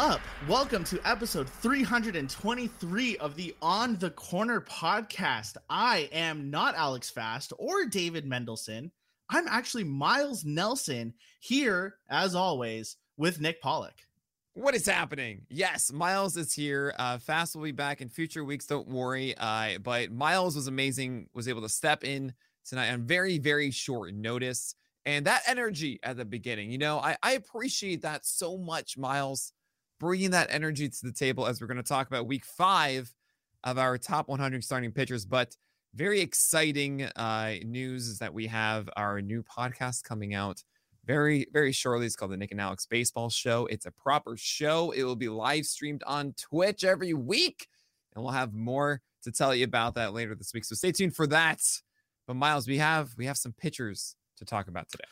Up? Welcome to episode 323 of the On the Corner podcast. I am not Alex Fast or David Mendelson. I'm actually Miles Nelson here, as always, with Nick Pollack. What is happening? Yes, Miles is here. Uh, Fast will be back in future weeks. Don't worry. Uh, but Miles was amazing. Was able to step in tonight on very, very short notice. And that energy at the beginning, you know, I, I appreciate that so much, Miles, bringing that energy to the table as we're going to talk about week five of our top 100 starting pitchers. But very exciting uh, news is that we have our new podcast coming out very, very shortly. It's called the Nick and Alex Baseball Show. It's a proper show. It will be live streamed on Twitch every week, and we'll have more to tell you about that later this week. So stay tuned for that. But Miles, we have we have some pitchers to talk about today.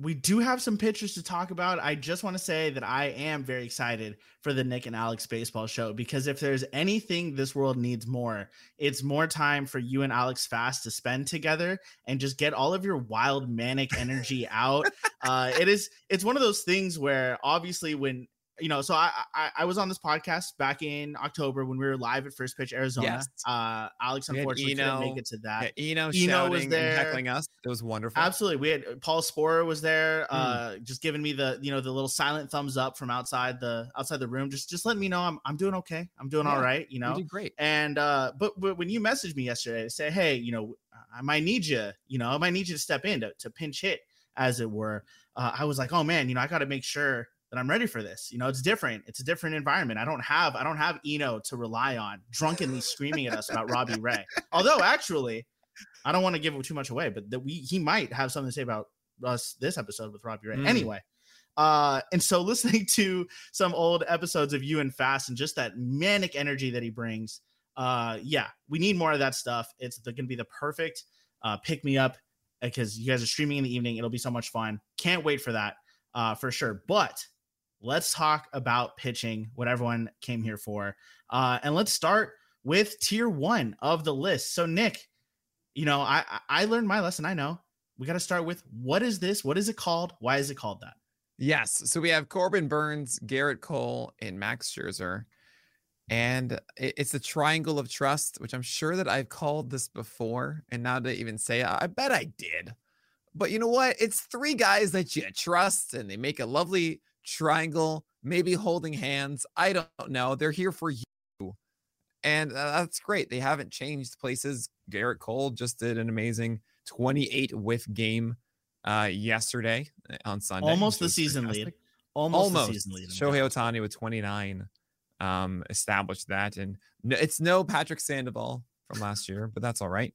We do have some pitchers to talk about. I just want to say that I am very excited for the Nick and Alex baseball show because if there's anything this world needs more, it's more time for you and Alex Fast to spend together and just get all of your wild manic energy out. Uh, it is it's one of those things where obviously when you know, so I, I, I was on this podcast back in October when we were live at First Pitch Arizona. Yes. Uh, Alex unfortunately Eno. couldn't make it to that. Yeah, Eno, Eno shouting was there. heckling us. It was wonderful. Absolutely. We had uh, Paul Sporer was there, Hmm. uh, just giving me the you know the little silent thumbs up from outside the outside the room, just just letting me know I'm I'm doing okay. I'm doing all Yeah, right, you You know. did great. And uh, but but when you messaged me yesterday to say, hey, you know, I might need you, you know, I might need you to step in to, to pinch hit, as it were. Uh, I was like, oh man, you know, I got to make sure that I'm ready for this. You know, it's different. It's a different environment. I don't have I don't have Eno to rely on drunkenly screaming at us about Robbie Ray. Although actually, I don't want to give too much away, but that we he might have something to say about us this episode with Robbie Ray. Mm. Anyway, uh, and so listening to some old episodes of you and Fast and just that manic energy that he brings, uh, yeah, we need more of that stuff. It's going to be the perfect uh, pick me up because you guys are streaming in the evening. It'll be so much fun. Can't wait for that uh, for sure. But let's talk about pitching, what everyone came here for, uh, and let's start with tier one of the list. So Nick, you know, I I learned my lesson. I know we got to start with what is this? What is it called? Why is it called that? Yes. So we have Corbin Burnes, Gerrit Cole, and Max Scherzer. And it's the triangle of trust, which I'm sure that I've called this before. And now to even say, I bet I did. But you know what? It's three guys that you trust and they make a lovely triangle, maybe holding hands. I don't know. They're here for you. And uh, that's great. They haven't changed places. Gerrit Cole just did an amazing 28 whiff game uh, yesterday uh, on Sunday. Almost the season fantastic lead. Almost, almost the season lead. Shohei. Ohtani with 29 um established that and no, it's no Patrick Sandoval from last year but that's all right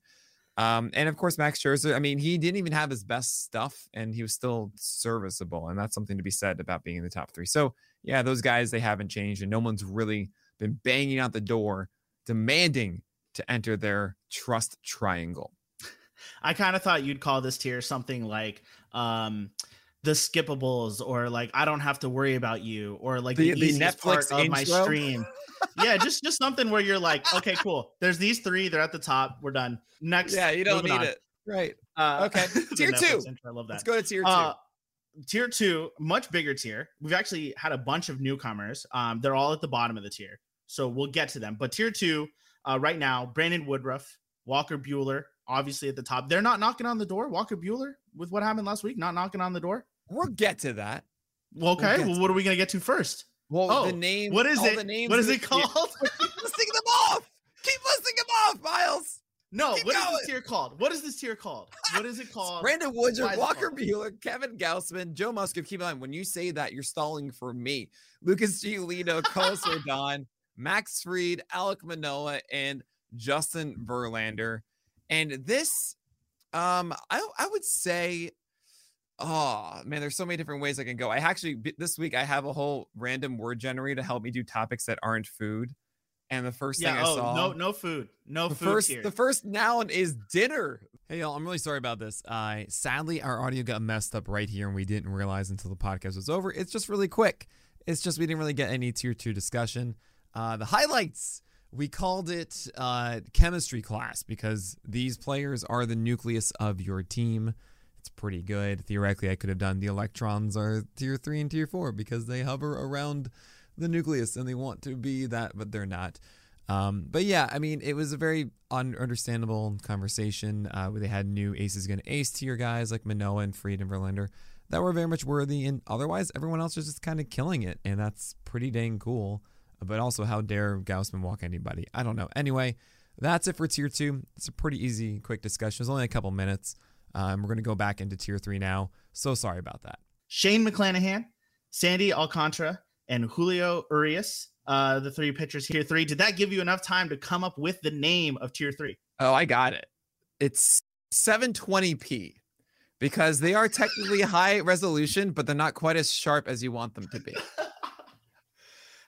um and of course Max Scherzer I mean he didn't even have his best stuff and he was still serviceable and that's something to be said about being in the top 3 so yeah those guys they haven't changed and no one's really been banging out the door demanding to enter their trust triangle. I kind of thought you'd call this tier something like um the skippables or like I don't have to worry about you or like The- the, the easiest Netflix part of my intro? stream. yeah, just just something where you're like, okay, cool. There's these three. They're at the top. We're done. Next. Yeah, you don't need on. it. Right. Uh, Okay. Tier two. intro, I love that. Let's go to tier two. Uh, tier two, much bigger tier. We've actually had a bunch of newcomers. Um, they're all at the bottom of the tier, so we'll get to them. But tier two, uh, right now, Brandon Woodruff, Walker Buehler, obviously at the top. They're not knocking on the door. Walker Buehler, with what happened last week, not knocking on the door. We'll get to that. Well, okay. get well, what are we gonna get to first? Well, Oh, the name. What is it? What is it called? Keep listing them off. Keep listing them off, Miles. no, Keep what is going. this tier called? What is this tier called? What is it called? Brandon Woodruff, Walker? Buehler, Kevin Gausman, Joe Musgrove. Keep in mind, when you say that, you're stalling for me. Lucas Giolito, Carlos Rodon, Max Fried, Alek Manoah, and Justin Verlander. And this, um, I, I would say, oh man, there's so many different ways I can go. I actually this week I have a whole random word generator to help me do topics that aren't food. And the first thing yeah. I Oh, saw, no, no food. No the food first tier. the first noun is dinner. Hey y'all, I'm really sorry about this. Uh sadly our audio got messed up right here and we didn't realize until the podcast was over. It's just really quick. It's just we didn't really get any tier 2 discussion. Uh the highlights we called it uh chemistry class because these players are the nucleus of your team. It's pretty good. Theoretically, I could have done the electrons are tier 3 and tier 4 because they hover around the nucleus and they want to be that but they're not. Um, but yeah, I mean, it was a very un- understandable conversation. Uh, where they had new aces going to ace tier guys like Manoah and Fried and Verlander that were very much worthy, and otherwise everyone else was just kind of killing it, and that's pretty dang cool. But also, how dare Gausman walk anybody? I don't know. Anyway, that's it for tier two. It's a pretty easy, quick discussion. It was only a couple minutes. Um, we're going to go back into tier three now. So sorry about that. Shane McClanahan, Sandy Alcantara, and Julio Urias. Uh, the three pitchers here. Three. Did that give you enough time to come up with the name of tier three? Oh, I got it. It's 720p because they are technically high resolution, but they're not quite as sharp as you want them to be.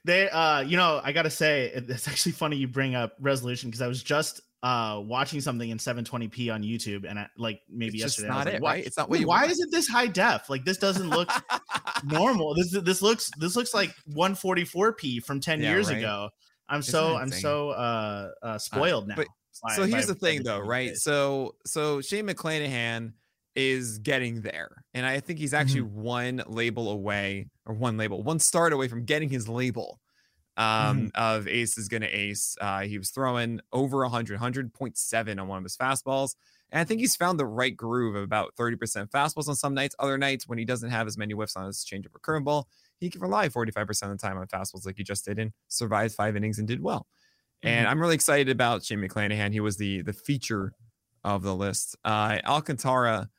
They, uh, you know, I gotta say, it's actually funny you bring up resolution because I was just uh watching something in 720p on YouTube, and I, like maybe It's yesterday, I was not like, it, why, right? It's not what why want. is it this high def? Like this doesn't look normal. This this looks this looks like 144p from 10 Yeah, years right. ago. I'm Isn't so I'm so uh, uh spoiled now. but- by- so here's by the thing though, right? So so Shane McClanahan is getting there. And I think he's actually Mm-hmm. one label away or one label, one start away from getting his label um Mm-hmm. of ace is gonna ace. Uh he was throwing over 100, 100.7 on one of his fastballs. And I think he's found the right groove of about 30% fastballs on some nights. Other nights, when he doesn't have as many whiffs on his changeup or curveball, he can rely 45% of the time on fastballs like he just did and survived five innings and did well. And I'm really excited about Shane McClanahan. He was the the feature of the list. Uh, Alcantara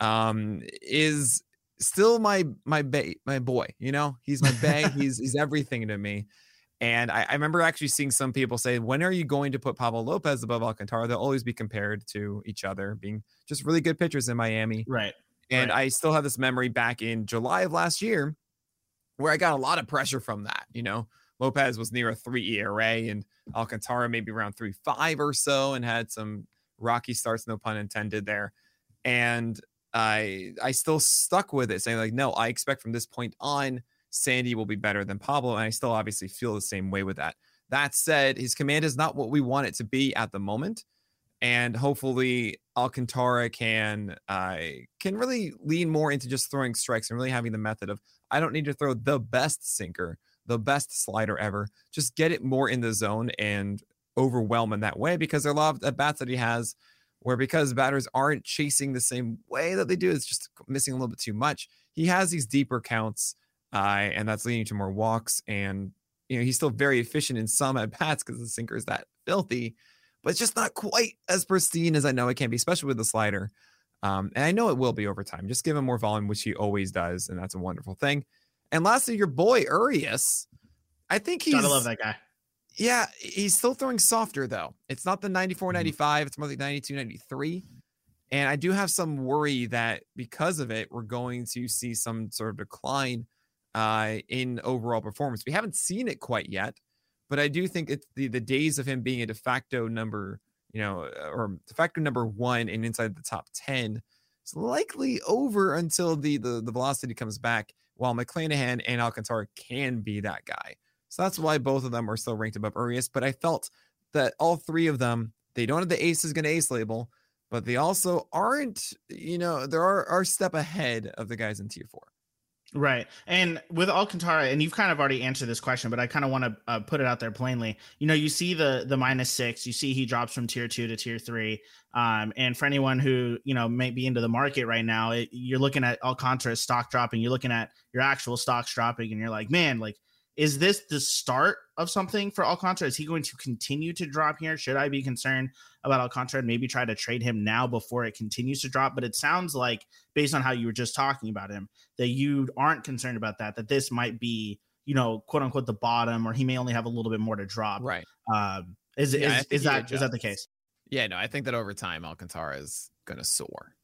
um, is still my my ba- my boy. You know, he's my bag. he's he's everything to me. And I, I remember actually seeing some people say, "When are you going to put Pablo Lopez above Alcantara?" They'll always be compared to each other, being just really good pitchers in Miami. right. And Right. I still have this memory back in July of last year where I got a lot of pressure from that. You know, Lopez was near a three ERA and Alcantara maybe around three five or so and had some rocky starts, no pun intended there. And I I still stuck with it, saying like, no, I expect from this point on, Sandy will be better than Pablo. And I still obviously feel the same way with that. That said, his command is not what we want it to be at the moment and hopefully Alcantara can uh, can really lean more into just throwing strikes and really having the method of I don't need to throw the best sinker, the best slider ever. Just get it more in the zone and overwhelm in that way because there are a lot of at bats that he has where because batters aren't chasing the same way that they do, it's just missing a little bit too much. He has these deeper counts, uh, and that's leading to more walks. And you know he's still very efficient in some at bats because the sinker is that filthy but it's just not quite as pristine as I know it can be, especially with the slider. Um, and I know it will be over time. Just give him more volume, which he always does, and that's a wonderful thing. And lastly, your boy Urias, I think he's Gotta love that guy. yeah, he's still throwing softer though. It's not the 94 Mhm. 95, it's more like 92 93. And I do have some worry that because of it, we're going to see some sort of decline uh, in overall performance. We haven't seen it quite yet, but I do think it's the, the days of him being a de facto number, you know, uh, or de facto number one and inside the top 10 is likely over until the the, the velocity comes back. While McClanahan and Alcantara can be that guy. So that's why both of them are still ranked above Urias. But I felt that all three of them, they don't have the ace is going to ace label, but they also aren't, you know, there are, are step ahead of the guys in tier four. Right. And with Alcantara, and you've kind of already answered this question, but I kind of want to uh, put it out there plainly. You know, you see the the minus six, you see he drops from tier two to tier three. Um, and for anyone who, you know, may be into the market right now, it, you're looking at Alcantara's stock dropping, you're looking at your actual stocks dropping, and you're like, man, like is this the start of something for Alcantara? Is he going to continue to drop here? Should I be concerned about Alcantara and maybe try to trade him now before it continues to drop? But it sounds like, based on how you were just talking about him, that you aren't concerned about that, that this might be, you know, quote unquote, the bottom, or he may only have a little bit more to drop. Right. Um, is, yeah, is, is that is that the case? Yeah, no, I think that over time Alcantara is going to soar.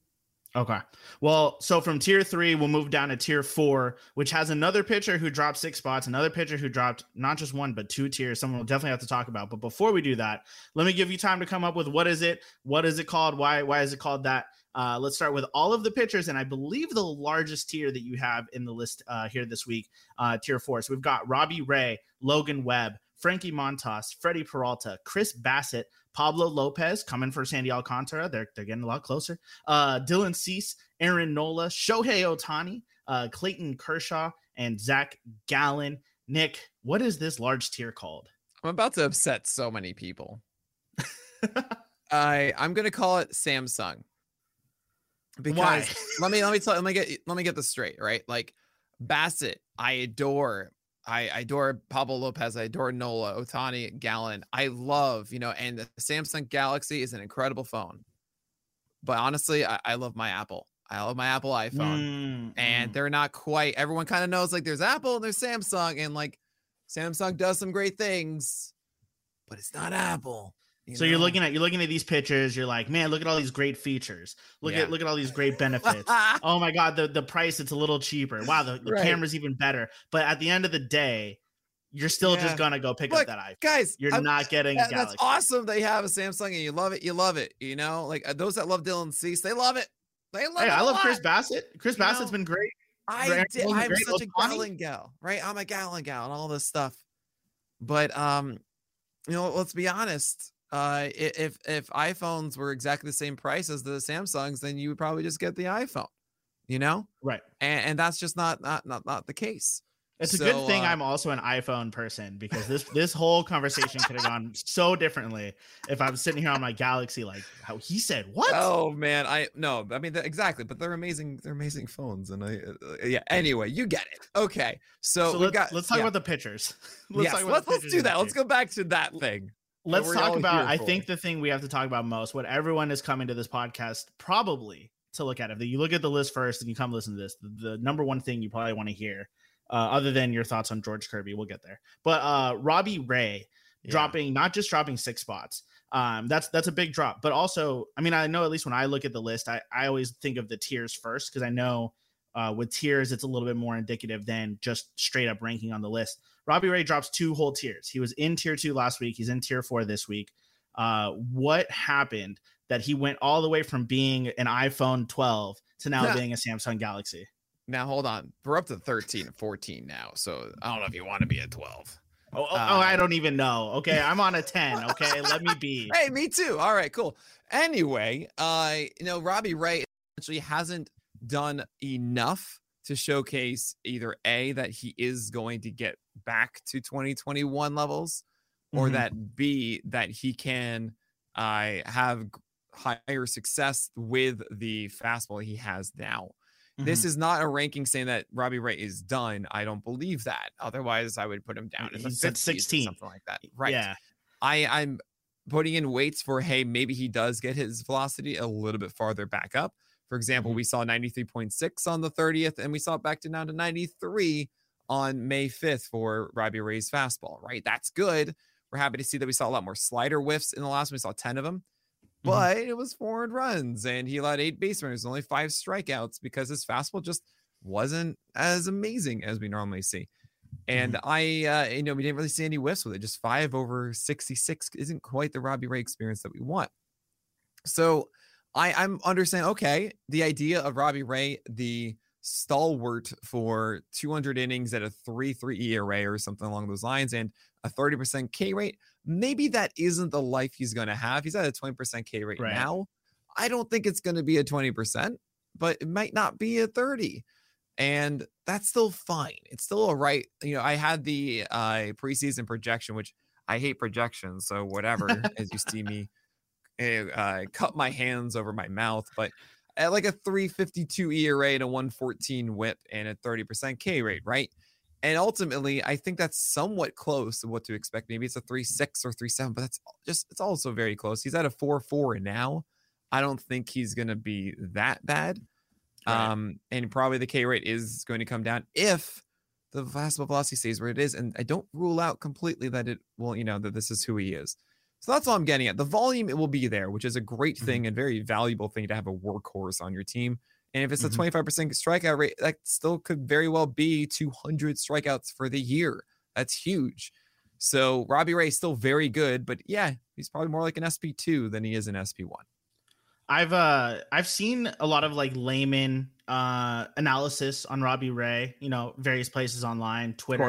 Okay. Well, so from tier three, we'll move down to tier four, which has another pitcher who dropped six spots, another pitcher who dropped not just one, but two tiers. Someone we'll definitely have to talk about. But before we do that, let me give you time to come up with what is it? What is it called? Why, why is it called that? Uh, let's start with all of the pitchers, and I believe the largest tier that you have in the list uh, here this week, uh, tier four. So we've got Robbie Ray, Logan Webb, Frankie Montas, Freddie Peralta, Chris Bassitt, Pablo Lopez coming for Sandy Alcantara. They're, they're getting a lot closer. Uh, Dylan Cease, Aaron Nola, Shohei Ohtani, uh, Clayton Kershaw, and Zach Gallen. Nick, what is this large tier called? I'm about to upset so many people. I I'm gonna call it Samsung. Because Why? let me let me tell let me get let me get this straight, right? Like Bassitt, I adore. I, I adore Pablo Lopez. I adore Nola, Ohtani, Gallen. I love, you know, and the Samsung Galaxy is an incredible phone. But honestly, I, I love my Apple. I love my Apple iPhone. Mm, and mm. they're not quite, everyone kind of knows like there's Apple and there's Samsung. And like Samsung does some great things, but it's not Apple. You so know? you're looking at you're looking at these pictures. You're like, man, look at all these great features. Look yeah. at look at all these great benefits. oh my god, the the price it's a little cheaper. Wow, the, the right. camera's even better. But at the end of the day, you're still yeah. just gonna go pick look, up that iPhone. Guys, you're I'm, not getting. That, that's awesome. They have a Samsung and you love it. You love it. You know, like uh, those that love Dylan Cease, they love it. They love hey, it. I love lot. Chris Bassitt. Chris you Bassitt's know? been great. I did, I'm great. such a Gallen gal, right? I'm a Gallen gal and all this stuff. But um, you know, let's be honest uh, if if iPhones were exactly the same price as the Samsungs, then you would probably just get the iPhone, you know? Right. And, and that's just not not not not the case. It's so, a good thing uh, I'm also an iPhone person because this this whole conversation could have gone so differently if I was sitting here on my Galaxy, like how he said what? Oh man, I no, I mean exactly, but they're amazing. They're amazing phones, and I uh, yeah. Anyway, you get it. Okay, so, so we let's, got let's talk yeah. about the pictures. let's yes, let's, let's do that. Let's go back to that thing let's talk about i think the thing we have to talk about most what everyone is coming to this podcast probably to look at. If you look at the list first and you come listen to this the, the number one thing you probably want to hear uh, other than your thoughts on george kirby we'll get there. But uh robbie ray yeah. dropping not just dropping six spots um that's that's a big drop but also i mean i know at least when i look at the list i, I always think of the tiers first because i know uh, with tiers it's a little bit more indicative than just straight up ranking on the list Robbie Ray drops two whole tiers. He was in tier two last week. He's in tier four this week. Uh, what happened that he went all the way from being an iPhone 12 to now being a Samsung Galaxy? Now hold on, we're up to 13 and 14 now. So I don't know if you want to be a 12. Oh, oh, uh, oh, I don't even know. Okay, I'm on a 10. Okay, let me be. Hey, me too. All right, cool. Anyway, uh, you know, Robbie Ray actually hasn't done enough to showcase either a that he is going to get back to 2021 levels or mm-hmm. that b that he can uh, have higher success with the fastball he has now. Mm-hmm. this is not a ranking saying that robbie ray is done. I don't believe that. Otherwise i would put him down in the 16 something like that. Right. yeah. I i'm putting in weights for hey maybe he does get his velocity a little bit farther back up. For example, mm-hmm. we saw 93.6 on the 30th, and we saw it back to down to 93 on May 5th for Robbie Ray's fastball, right? That's good. We're happy to see that we saw a lot more slider whiffs in the last one. We saw 10 of them, mm-hmm. but mm-hmm. it was four runs, and he allowed eight base runners, only five strikeouts because his fastball just wasn't as amazing as we normally see. And mm-hmm. I, uh, you know, we didn't really see any whiffs with it. Just five over 66 isn't quite the Robbie Ray experience that we want. So, I, I'm understanding. Okay, the idea of Robbie Ray, the stalwart for 200 innings at a 3-3 ERA or something along those lines, and a 30% K rate. Maybe that isn't the life he's going to have. He's at a 20% K rate right. now. I don't think it's going to be a 20%, but it might not be a 30. And that's still fine. It's still all right. You know, I had the uh, preseason projection, which I hate projections. So whatever, as you see me eh, uh, cut my hands over my mouth, but at like a 352 ERA and a 114 whip and a 30% K rate, right? And ultimately, I think that's somewhat close to what to expect. Maybe it's a 3 6 or 3 7, but that's just, it's also very close. He's at a 4 4 now. I don't think he's going to be that bad. Right. Um, and probably the K rate is going to come down if the fastball velocity stays where it is. And I don't rule out completely that it will, you know, that this is who he is. So that's all I'm getting at. The volume, it will be there, which is a great mm-hmm. thing and very valuable thing to have a workhorse on your team. And if it's a mm-hmm. 25% strikeout rate, that still could very well be 200 strikeouts for the year. That's huge. So Robbie Ray is still very good, but yeah, he's probably more like an SP2 than he is an SP1. I've uh I've seen a lot of like layman uh analysis on Robbie Ray, you know, various places online, Twitter,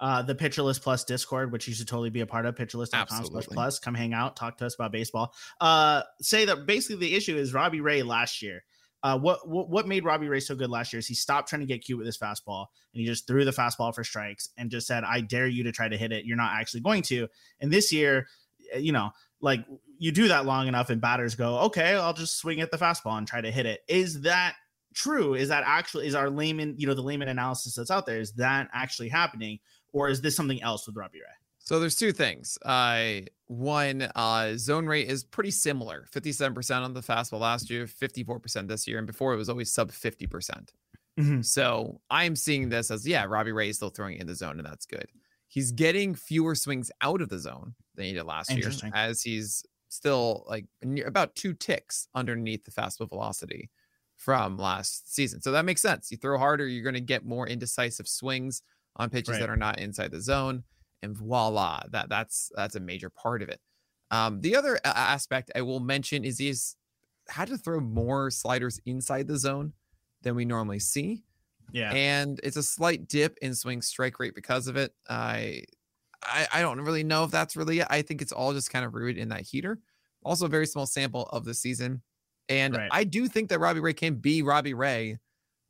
uh the Pitcher List Plus Discord, which you should totally be a part of, pitcherlist.com slash plus. Come hang out, talk to us about baseball. Uh say that basically the issue is Robbie Ray last year. Uh, what, what what made Robbie Ray so good last year is he stopped trying to get cute with his fastball and he just threw the fastball for strikes and just said, "I dare you to try to hit it. You're not actually going to." And this year, you know, like you do that long enough and batters go, okay, I'll just swing at the fastball and try to hit it. Is that true? Is that actually is our layman, you know, the layman analysis that's out there, is that actually happening? Or is this something else with Robbie Ray? So there's two things. Uh one, uh zone rate is pretty similar. 57% on the fastball last year, 54% this year, and before it was always sub 50%. Mm-hmm. So I'm seeing this as yeah, Robbie Ray is still throwing in the zone, and that's good. He's getting fewer swings out of the zone than he did last year, as he's still like near, about two ticks underneath the fastball velocity from last season. So that makes sense. You throw harder, you're going to get more indecisive swings on pitches right. that are not inside the zone, and voila, that that's that's a major part of it. Um, the other aspect I will mention is he's had to throw more sliders inside the zone than we normally see. Yeah. And it's a slight dip in swing strike rate because of it. I I, I don't really know if that's really it. I think it's all just kind of rooted in that heater. Also, a very small sample of the season. And right. I do think that Robbie Ray can be Robbie Ray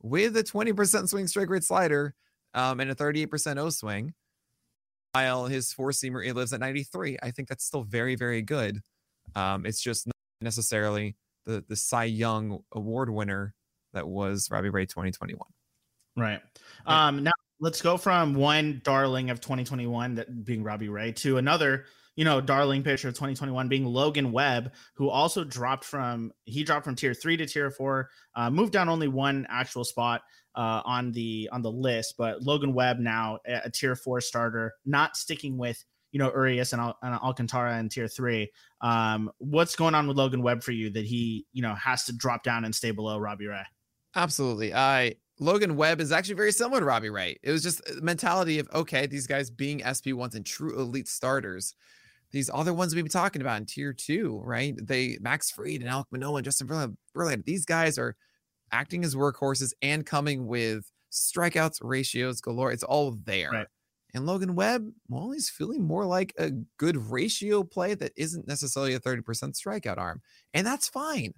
with a 20% swing strike rate slider um, and a 38% O swing. While his four seamer he lives at 93. I think that's still very, very good. Um, it's just not necessarily the the Cy Young award winner that was Robbie Ray 2021. Right. Um, now let's go from one darling of 2021 that being Robbie Ray to another, you know, darling pitcher of 2021 being Logan Webb, who also dropped from he dropped from tier three to tier four, uh, moved down only one actual spot uh, on the on the list, but Logan Webb now a, a tier four starter, not sticking with you know Urias and, Al- and Alcantara in tier three. Um, what's going on with Logan Webb for you that he you know has to drop down and stay below Robbie Ray? Absolutely. I Logan Webb is actually very similar to Robbie Ray. It was just mentality of okay, these guys being SP ones and true elite starters. These other ones we've been talking about in tier two, right? They Max Fried and Alek Manoah and Justin Verlander. These guys are acting as workhorses and coming with strikeouts, ratios galore. It's all there. Right. And Logan Webb, well, he's feeling more like a good ratio play that isn't necessarily a 30% strikeout arm. And that's fine.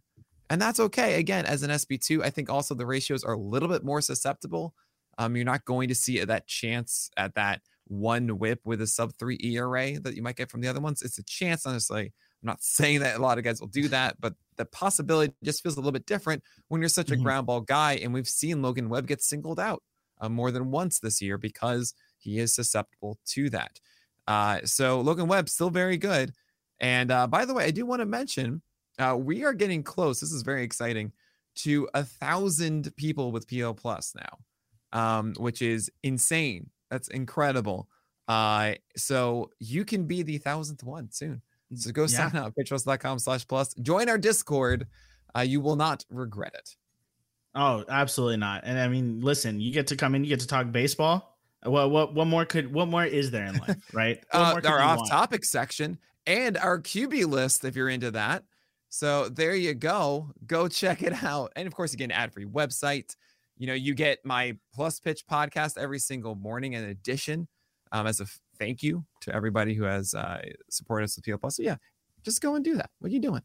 And that's okay. Again, as an SP2, I think also the ratios are a little bit more susceptible. Um, you're not going to see that chance at that one whip with a sub three ERA that you might get from the other ones. It's a chance, honestly. I'm not saying that a lot of guys will do that, but the possibility just feels a little bit different when you're such a mm-hmm. ground ball guy. And we've seen Logan Webb get singled out uh, more than once this year because he is susceptible to that. Uh, so Logan Webb still very good. And uh, by the way, I do want to mention uh, we are getting close. This is very exciting to a thousand people with PL Plus now, um, which is insane. That's incredible. Uh, so you can be the thousandth one soon. So go yeah. sign up, pitcherlist.com slash plus. Join our Discord. Uh, you will not regret it. Oh, absolutely not. And I mean, listen, you get to come in, you get to talk baseball. Well, what what more could what more is there in life, right? uh, our off topic section and our QB list, if you're into that. So there you go. Go check it out. And of course, again, ad free website. You know, you get my Plus Pitch podcast every single morning in addition um, as a thank you to everybody who has uh, supported us with PL Plus. So yeah, just go and do that. What are you doing?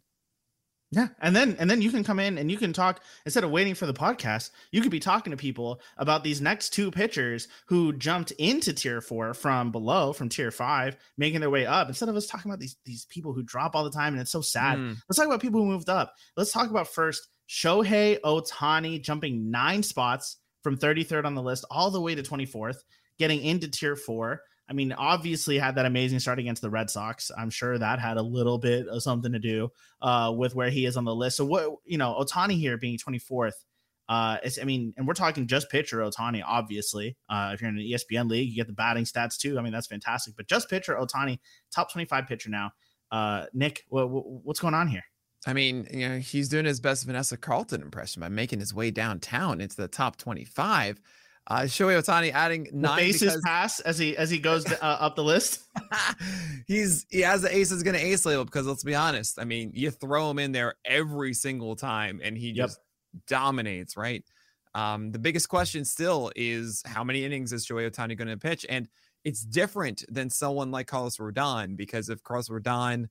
Yeah, and then and then you can come in and you can talk instead of waiting for the podcast. You could be talking to people about these next two pitchers who jumped into tier four from below, from tier five, making their way up. Instead of us talking about these these people who drop all the time and it's so sad. Mm. Let's talk about people who moved up. Let's talk about first Shohei Ohtani jumping nine spots from 33rd on the list all the way to 24th, getting into tier four. I mean, obviously had that amazing start against the Red Sox. I'm sure that had a little bit of something to do uh, with where he is on the list. So what you know, Ohtani here being 24th. Uh, it's I mean, and we're talking just pitcher Ohtani, obviously. Uh, if you're in an ESPN league, you get the batting stats too. I mean, that's fantastic. But just pitcher Ohtani, top 25 pitcher now. Uh, Nick, what, what's going on here? I mean, you know, he's doing his best Vanessa Carlton impression by making his way downtown into the top 25. Uh, Shohei Ohtani adding nine the aces because... pass as he as he goes uh, up the list. He's he has the aces going to ace label because let's be honest. I mean, you throw him in there every single time and he yep. just dominates, right? Um, the biggest question still is how many innings is Shohei Ohtani going to pitch? And it's different than someone like Carlos Rodon because if Carlos Rodon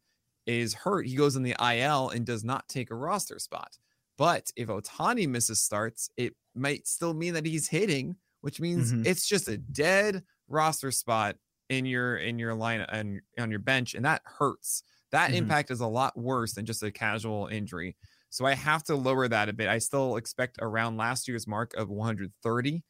is hurt, he goes in the IL and does not take a roster spot. But if Ohtani misses starts, it might still mean that he's hitting which means mm-hmm. it's just a dead roster spot in your in your line and on your bench, and that hurts. That mm-hmm. impact is a lot worse than just a casual injury. So I have to lower that a bit. I still expect around last year's mark of 130,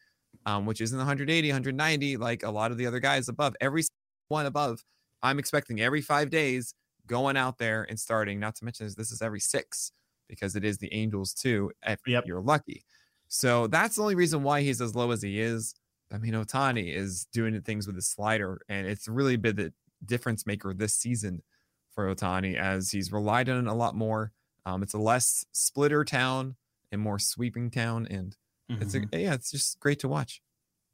um, which isn't 180, 190, like a lot of the other guys above. Every one above, I'm expecting every five days going out there and starting. Not to mention this is every six because it is the Angels too. If yep. you're lucky. So that's the only reason why he's as low as he is. I mean, Ohtani is doing things with his slider, and it's really been the difference maker this season for Ohtani as he's relied on it a lot more. Um, it's a less splitter town and more sweeping town, and mm-hmm. it's a, mm-hmm. yeah, it's just great to watch.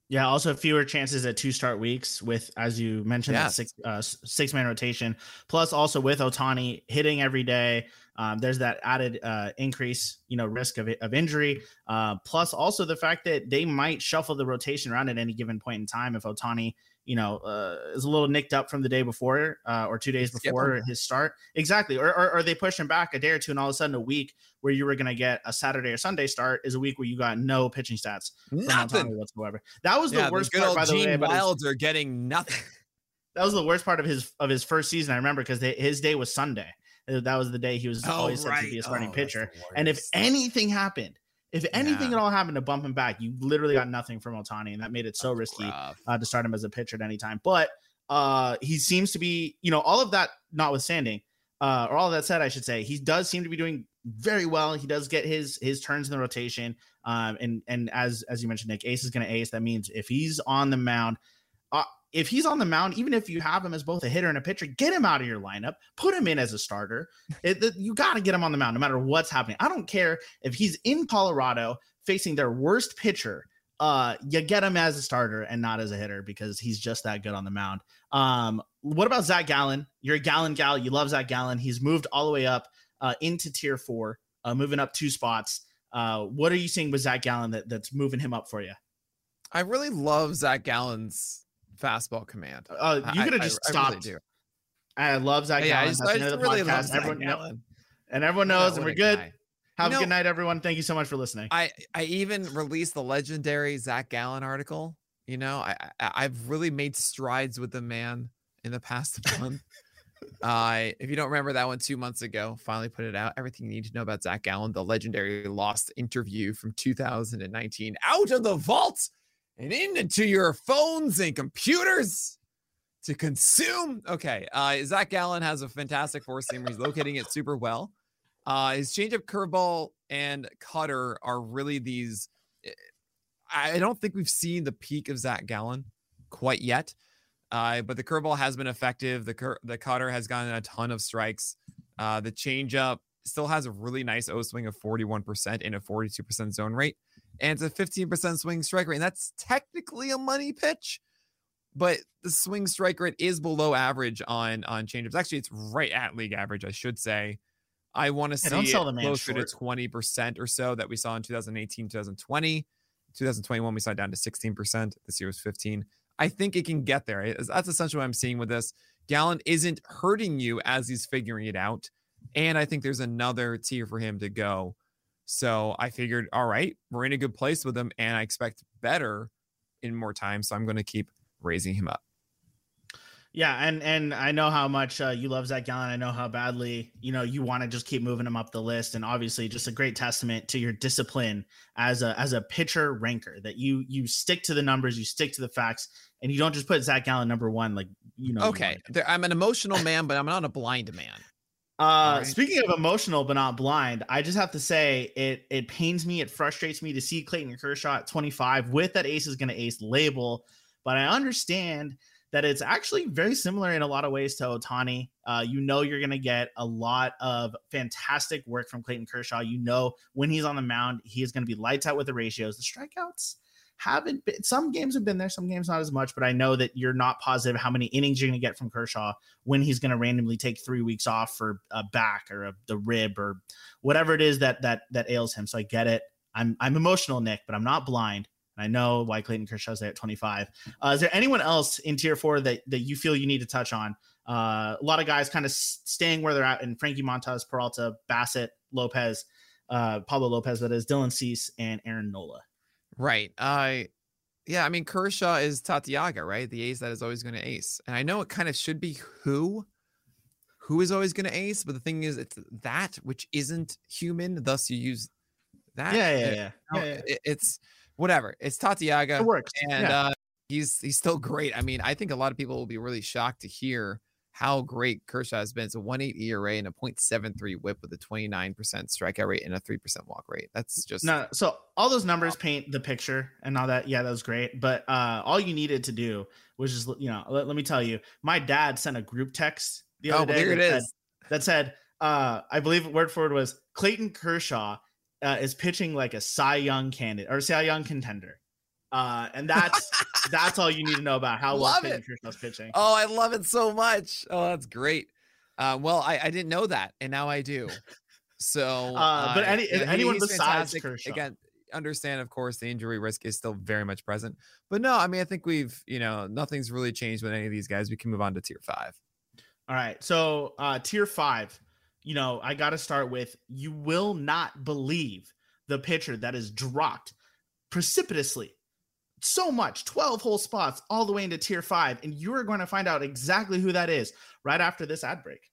Yeah, also fewer chances at two start weeks with, as you mentioned, that six uh, six man rotation. Plus, also with Ohtani hitting every day, um, there's that added uh, increase, you know, risk of, of injury. Uh, plus, also the fact that they might shuffle the rotation around at any given point in time if Ohtani, you know, uh, is a little nicked up from the day before uh, or two days before his start. Exactly. Or, or, or, they push him back a day or two, and all of a sudden, a week where you were going to get a Saturday or Sunday start is a week where you got no pitching stats, nothing whatsoever. That was yeah, the worst part. By the Gene way, Wilds are getting nothing. that was the worst part of his of his first season. I remember because his day was Sunday. That was the day he was oh, always right. said to be a starting oh, pitcher. And if anything happened, if anything yeah. at all happened to bump him back, you literally got nothing from Ohtani, and that made it so That's risky uh, to start him as a pitcher at any time. But uh, he seems to be, you know, all of that notwithstanding, uh, or all of that said, I should say, he does seem to be doing very well. He does get his his turns in the rotation, um, and and as as you mentioned, Nick, Ace is going to ace. That means if he's on the mound, uh, if he's on the mound, even if you have him as both a hitter and a pitcher, get him out of your lineup, put him in as a starter. It, you got to get him on the mound no matter what's happening. I don't care if he's in Colorado facing their worst pitcher. Uh, you get him as a starter and not as a hitter because he's just that good on the mound. Um, what about Zach Gallen? You're a Gallen gal. You love Zach Gallen. He's moved all the way up uh, into tier four, uh, moving up two spots. Uh, what are you seeing with Zach Gallen that, that's moving him up for you? I really love Zach Gallen's fastball command. Uh, you could have just I, stopped. I, really I love Zach yeah, Gallen. I, just, I just really love Zach everyone, Gallen. And everyone knows, and we're good. Guy. Have you a know, good night, everyone. Thank you so much for listening. I I even released the legendary Zach Gallen article. You know, I, I have really made strides with the man in the past month. uh, if you don't remember that one two months ago, finally put it out. Everything you need to know about Zach Gallen, the legendary lost interview from 2019, out of the vault and into your phones and computers to consume. Okay. Uh, Zach Gallen has a fantastic four seamer. He's locating it super well. Uh, his changeup, curveball, and cutter are really these. Eh, I don't think we've seen the peak of Zach Gallen quite yet. Uh, but the curveball has been effective. The cur- the cutter has gotten a ton of strikes. Uh, the changeup still has a really nice O swing of 41% and a 42% zone rate and it's a 15% swing strike rate. And that's technically a money pitch, but the swing strike rate is below average on on changeups. Actually, it's right at league average, I should say. I want to see sell it closer short. to 20% or so that we saw in 2018, 2020. 2021, we saw it down to 16%. This year was 15. I think it can get there. That's essentially what I'm seeing with this. Gallen isn't hurting you as he's figuring it out. And I think there's another tier for him to go. So I figured, all right, we're in a good place with him, and I expect better in more time. So I'm going to keep raising him up. Yeah, and and I know how much uh, you love Zach Gallen. I know how badly you know you want to just keep moving him up the list, and obviously, just a great testament to your discipline as a as a pitcher ranker. That you you stick to the numbers, you stick to the facts, and you don't just put Zach Gallen number one. Like you know. Okay. to. There, I'm an emotional man, but I'm not a blind man. Uh, right. speaking of emotional but not blind, I just have to say it it pains me, it frustrates me to see Clayton Kershaw at 25 with that ace is going to ace label, but I understand that it's actually very similar in a lot of ways to Ohtani. Uh, you know you're going to get a lot of fantastic work from Clayton Kershaw. You know when he's on the mound, he is going to be lights out with the ratios. The strikeouts haven't been some games have been there, some games not as much, but I know that you're not positive how many innings you're going to get from Kershaw when he's going to randomly take three weeks off for a back or a, the rib or whatever it is that that that ails him. So I get it. I'm I'm emotional, Nick, but I'm not blind. And I know why Clayton Kershaw's there at 25. Uh, is there anyone else in tier four that that you feel you need to touch on? Uh, a lot of guys kind of staying where they're at, and Frankie Montas, Peralta, Bassitt, Lopez, uh, Pablo Lopez, that is Dylan Cease and Aaron Nola. Right. I yeah, I mean Kershaw is Tatiaga, right? The ace that is always going to ace. And I know it kind of should be who who is always going to ace, but the thing is it's that which isn't human, thus you use that. Yeah, yeah, yeah. no, yeah, yeah. it- it's whatever. It's Tatiaga It works. and yeah. uh he's he's still great. I mean, I think a lot of people will be really shocked to hear how great Kershaw has been. It's a 1.8 ERA and a 0.73 whip with a 29% strikeout rate and a 3% walk rate. That's just No, so all those numbers paint the picture and all that. Yeah, that was great. But uh, all you needed to do was just, you know, let, let me tell you, my dad sent a group text the Oh, day there it that said- is. that said, uh, I believe word for word was Clayton Kershaw uh, is pitching like a Cy Young candidate or Cy Young contender. Uh, and that's that's all you need to know about how well it. Kershaw's pitching. Oh, I love it so much. Oh, that's great. Uh, well, I, I didn't know that, and now I do. So, Uh, but any- yeah, anyone besides. Kershaw. again, understand, of course, the injury risk is still very much present. But no, I mean, I think we've, you know, nothing's really changed with any of these guys. We can move on to tier five. All right. So uh tier five, you know, I gotta start with you will not believe the pitcher that is dropped precipitously so much 12 whole spots all the way into tier five and you're going to find out exactly who that is right after this ad break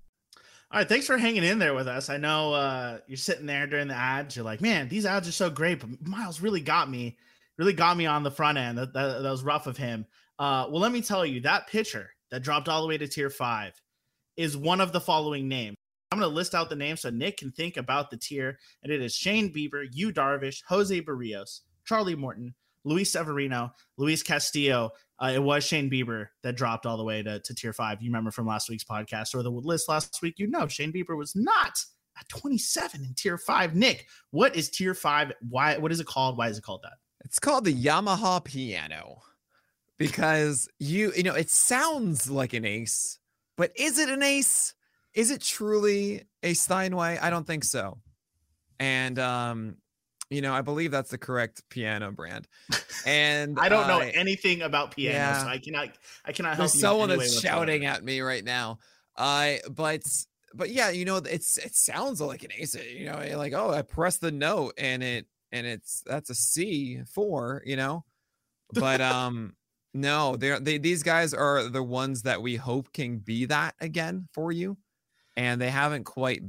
All right thanks for hanging in there with us i know uh you're sitting there during the ads you're like man these ads are so great but miles really got me really got me on the front end that, that, that was rough of him uh well let me tell you that pitcher that dropped all the way to tier five is one of the following names. I'm going to list out the names so Nick can think about the tier. And it is Shane Bieber, Yu Darvish, Jose Berrios, Charlie Morton, Luis Severino, Luis Castillo. Uh, it was Shane Bieber that dropped all the way to, to tier five. You remember from last week's podcast or the list last week, you know Shane Bieber was not at 27 in tier five. Nick, what is tier five? Why? What is it called? Why is it called that? It's called the Yamaha piano because you, you know, it sounds like an ace, but is it an ace? Is it truly a Steinway? I don't think so. And, um, you know, I believe that's the correct piano brand. And I don't know uh, anything about piano, yeah. so I cannot I cannot help There's you. someone that's shouting at me right now. Uh, but but yeah, you know, it's it sounds like an ace. You know, like oh, I press the note and it and it's that's a C four. You know, but um, no, they're they these guys are the ones that we hope can be that again for you, and they haven't quite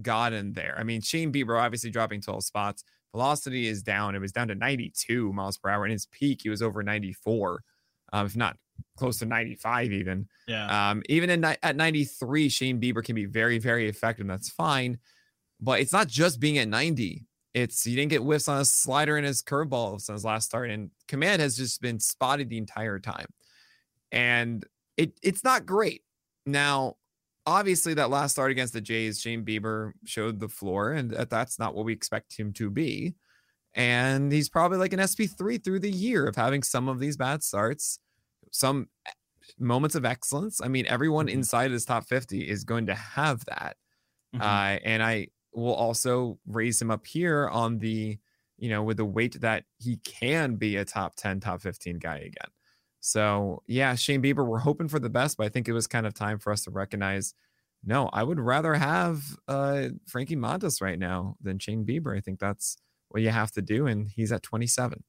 gotten there. I mean, Shane Bieber obviously dropping 12 spots. Velocity is down. It was down to 92 miles per hour. In his peak, he was over 94, um, if not close to 95 even. Yeah. Um, even in at 93, Shane Bieber can be very, very effective. That's fine. But it's not just being at 90. It's he didn't get whiffs on his slider and his curveball since his last start. And command has just been spotted the entire time. And it it's not great. Now, obviously that last start against the Jays, Shane Bieber showed the floor, and that's not what we expect him to be. And he's probably like an SP3 through the year of having some of these bad starts, some moments of excellence. I mean, everyone mm-hmm. inside his top 50 is going to have that. Mm-hmm. Uh, and I will also raise him up here on the, you know, with the weight that he can be a top 10, top 15 guy again. So yeah, Shane Bieber, we're hoping for the best, but I think it was kind of time for us to recognize. No, I would rather have uh, Frankie Montas right now than Shane Bieber. I think that's what you have to do, and he's at 27.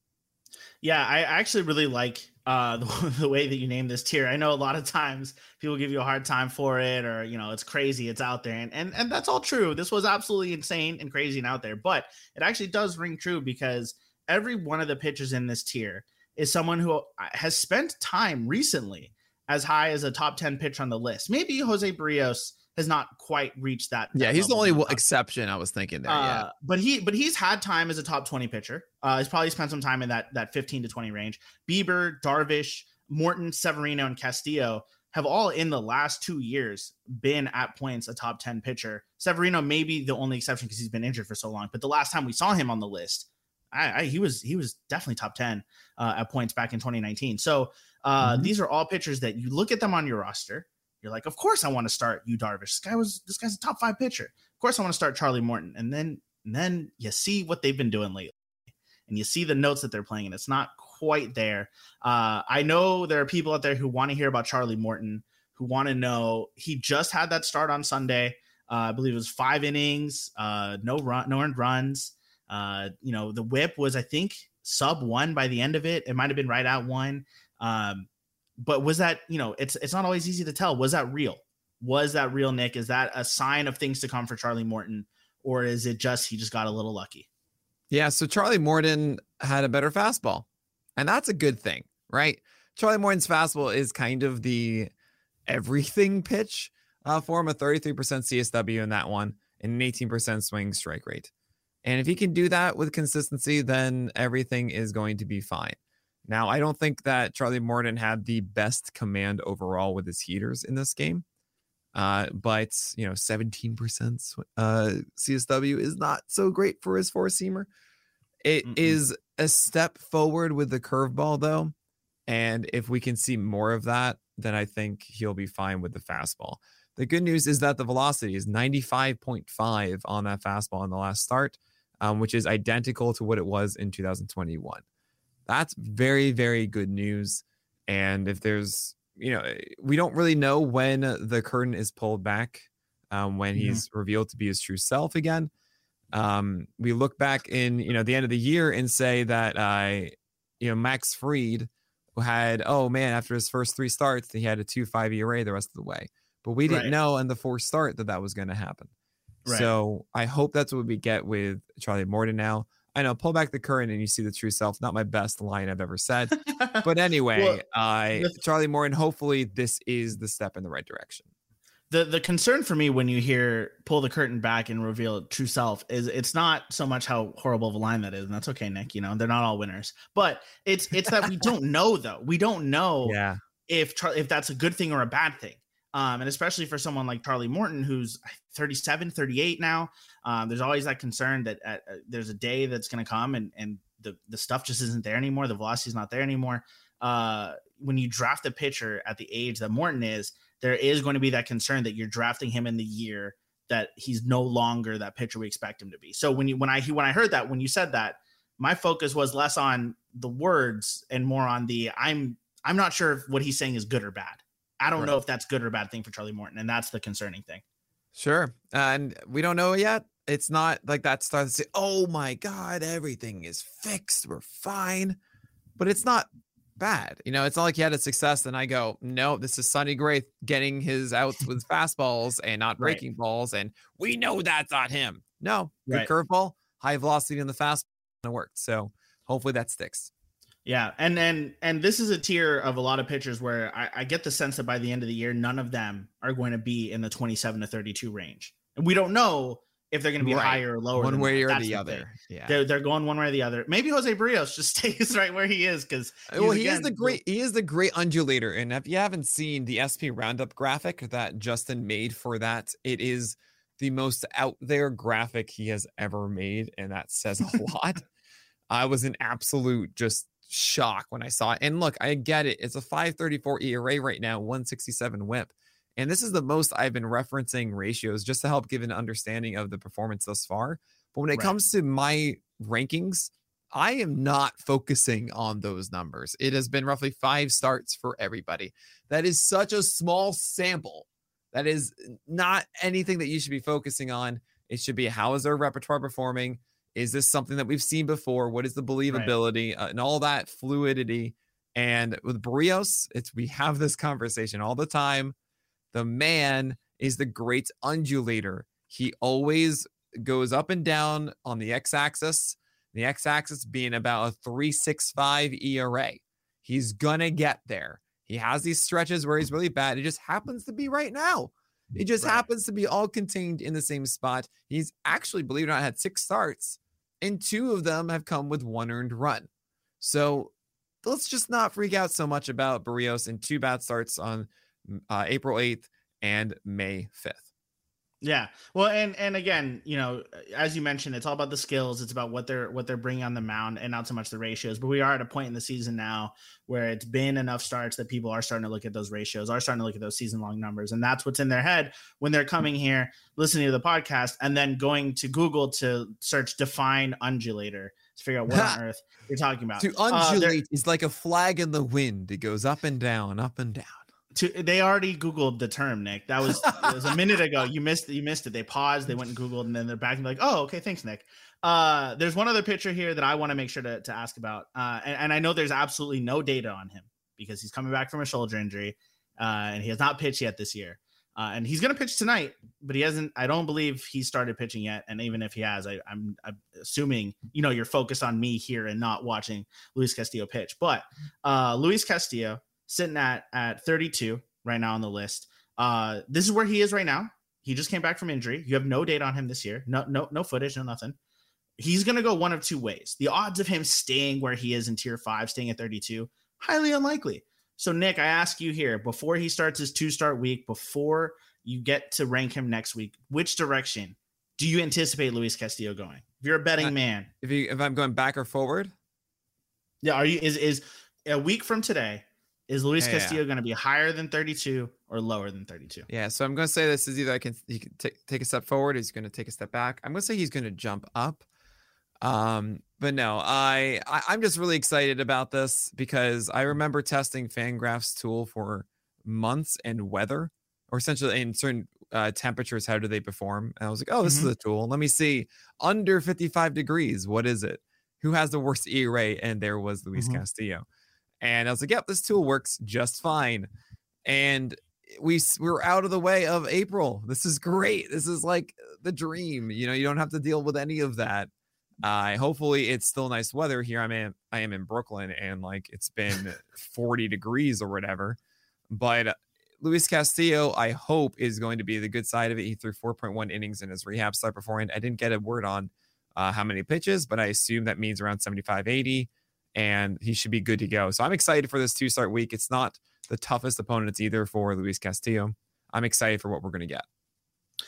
Yeah, I actually really like uh, the, the, way that you name this tier. I know a lot of times people give you a hard time for it, or you know, it's crazy, it's out there, and and and that's all true. This was absolutely insane and crazy and out there, but it actually does ring true because every one of the pitchers in this tier is someone who uh, has spent time recently as high as a top 10 pitch on the list. Maybe Jose Berrios has not quite reached that. Yeah, he's the only exception I was thinking there. Uh, yeah, but he but he's had time as a top 20 pitcher. Uh, he's probably spent some time in that that 15 to 20 range. Bieber, Darvish, Morton, Severino, and Castillo have all in the last two years been at points a top 10 pitcher. Severino may be the only exception because he's been injured for so long. But the last time we saw him on the list, I, I, he was he was definitely top 10 uh, at points back in 2019. So uh, mm-hmm. these are all pitchers that you look at them on your roster. You're like, of course I want to start you Darvish. This guy was this guy's a top five pitcher. Of course I want to start Charlie Morton. And then and then you see what they've been doing lately, and you see the notes that they're playing, and it's not quite there. Uh, I know there are people out there who want to hear about Charlie Morton, who want to know he just had that start on Sunday. Uh, I believe it was five innings, uh, no run, no earned runs. Uh, you know, the whip was, I think, sub one by the end of it. It might have been right at one. Um, but was that, you know, it's it's not always easy to tell. Was that real? Was that real, Nick? Is that a sign of things to come for Charlie Morton? Or is it just he just got a little lucky? Yeah, so Charlie Morton had a better fastball. And that's a good thing, right? Charlie Morton's fastball is kind of the everything pitch uh, for him, a 33% CSW in that one and an 18% swing strike rate. And if he can do that with consistency, then everything is going to be fine. Now, I don't think that Charlie Morton had the best command overall with his heaters in this game. Uh, but you know, 17% uh, CSW is not so great for his four seamer. It Mm-mm. is a step forward with the curveball, though. And if we can see more of that, then I think he'll be fine with the fastball. The good news is that the velocity is 95.5 on that fastball in the last start um, which is identical to what it was in 2021. That's very, very good news. And if there's, you know, we don't really know when the curtain is pulled back, um, when mm-hmm. he's revealed to be his true self again. Um, we look back in, you know, the end of the year and say that, uh, you know, Max Fried had, oh man, after his first three starts, he had a 2 5 ERA the rest of the way. But we didn't right. know in the fourth start that that was going to happen. Right. So I hope that's what we get with Charlie Morton now. I know, pull back the curtain and you see the true self. Not my best line I've ever said. but anyway, well, I Charlie Morton, hopefully this is the step in the right direction. The the concern for me when you hear pull the curtain back and reveal true self is it's not so much how horrible of a line that is, and that's okay, Nick. You know, they're not all winners. But it's it's that we don't know though. We don't know yeah. if if that's a good thing or a bad thing. Um, and especially for someone like Charlie Morton, who's 37, 38 now, um, there's always that concern that uh, uh there's a day that's going to come and, and the, the stuff just isn't there anymore. The velocity is not there anymore. Uh, when you draft a pitcher at the age that Morton is, there is going to be that concern that you're drafting him in the year that he's no longer that pitcher we expect him to be. So when you when I when I heard that when you said that, my focus was less on the words and more on the I'm I'm not sure if what he's saying is good or bad. I don't right. know if that's good or bad thing for Charlie Morton, and that's the concerning thing. Sure. And we don't know yet. It's not like that starts to say, oh my God, everything is fixed. We're fine. But it's not bad. You know, it's not like he had a success. Then I go, no, this is Sonny Gray getting his outs with fastballs and not breaking right. balls. And we know that's not him. No, good right. curveball, high velocity in the fastball. And it worked. So hopefully that sticks. Yeah, and and and this is a tier of a lot of pitchers where I, I, get the sense that by the end of the year, none of them are going to be in the 27 to 32 range, and we don't know if they're going to be right. higher or lower. One way that. or the, the other. Yeah, they're, they're going one way or the other. Maybe Jose Berrios just stays right where he is because uh, well, he again, is the great he is the great undulator, and if you haven't seen the SP Roundup graphic that Justin made for that, it is the most out there graphic he has ever made, and that says a lot. I was an absolute just shock when I saw it. And look, I get it. It's a 534 ERA right now, 167 whip. And this is the most I've been referencing ratios just to help give an understanding of the performance thus far. But when it right. comes to my rankings, I am not focusing on those numbers. It has been roughly five starts for everybody. That is such a small sample. That is not anything that you should be focusing on. It should be how is their repertoire performing? Is this something that we've seen before? What is the believability right. uh, and all that fluidity? And with Berrios, it's we have this conversation all the time. The man is the great undulator. He always goes up and down on the x-axis. The x-axis being about a 3.65 ERA. He's gonna get there. He has these stretches where he's really bad. It just happens to be right now. It just right. happens to be all contained in the same spot. He's actually, believe it or not, had six starts, and two of them have come with one earned run. So let's just not freak out so much about Berrios and two bad starts on uh, April 8th and May 5th. Yeah. Well, and and again, you know, as you mentioned, it's all about the skills. It's about what they're what they're bringing on the mound, and not so much the ratios. But we are at a point in the season now where it's been enough starts that people are starting to look at those ratios, are starting to look at those season long numbers, and that's what's in their head when they're coming here, listening to the podcast, and then going to Google to search define undulator to figure out what on earth you're talking about. To uh, undulate uh, is like a flag in the wind. It goes up and down, up and down to they already googled the term nick that was was a minute ago you missed you missed it they paused they went and googled and then they're back and be like oh okay thanks nick uh there's one other picture here that i want to make sure to, to ask about uh and, and, i know there's absolutely no data on him because he's coming back from a shoulder injury uh and he has not pitched yet this year uh, and he's going to pitch tonight, but he hasn't. I don't believe he started pitching yet. And even if he has, I, I'm, I'm assuming you know you're focused on me here and not watching Luis Castillo pitch. But uh, Luis Castillo sitting at at 32 right now on the list. Uh, this is where he is right now. He just came back from injury. You have no date on him this year. No, no, no footage, no nothing. He's gonna go one of two ways. The odds of him staying where he is in tier five, staying at 32, highly unlikely. So, Nick, I ask you here before he starts his two start week, before you get to rank him next week, which direction do you anticipate Luis Castillo going? If you're a betting uh, man, if you if I'm going back or forward, yeah, are you is is a week from today? Is Luis yeah, Castillo yeah. going to be higher than 32 or lower than 32? Yeah, so I'm going to say this is either I can he can t- take a step forward, he's going to take a step back. I'm going to say he's going to jump up. Um, but no, I, I am just really excited about this because I remember testing Fangraphs tool for months and weather, or essentially in certain uh, temperatures, how do they perform? And I was like, oh, this mm-hmm. is a tool. Let me see under 55 degrees. What is it? Who has the worst ERA? And there was Luis mm-hmm. Castillo. And I was like, yep, this tool works just fine. And we we're out of the way of April. This is great. This is like the dream. You know, you don't have to deal with any of that. Uh, hopefully it's still nice weather here. I'm in I am in Brooklyn and like it's been 40 degrees or whatever. But uh, Luis Castillo, I hope, is going to be the good side of it. He threw 4.1 innings in his rehab start beforehand. I didn't get a word on uh, how many pitches, but I assume that means around 75, 80 and he should be good to go. So I'm excited for this two start week. It's not the toughest opponents either for Luis Castillo. I'm excited for what we're going to get.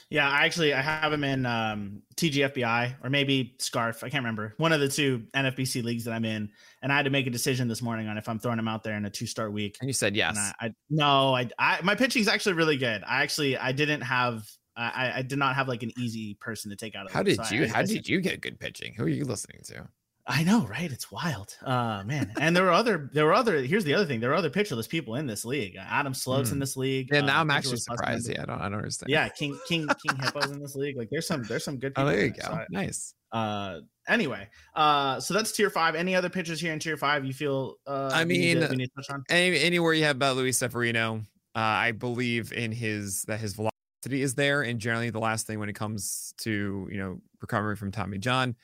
Yeah, I actually I have him in um, TGFBI or maybe Scarf. I can't remember one of the two NFBC leagues that I'm in, and I had to make a decision this morning on if I'm throwing him out there in a two start week. And you said yes. I, I, no, I, I my pitching is actually really good. I actually I didn't have I, I did not have like an easy person to take out. Of How did you? So how did you get good pitching? Who are you listening to? I know, right? It's wild, uh, man. And there were other, there were other. Here's the other thing: there are other pitcherless people in this league. Adam Sloat's mm. in this league. Yeah, now uh, I'm actually surprised. Yeah, I don't, I don't understand. Yeah, King King King Hippo's in this league. Like, there's some, there's some good. oh, there you go. So nice. Uh, anyway, uh, so that's tier five. Any other pitchers here in tier five you feel? Uh, I mean, we need to touch on? Any, anywhere you have about Luis Severino, uh, I believe in his that his velocity is there, and generally the last thing when it comes to you know recovering from Tommy John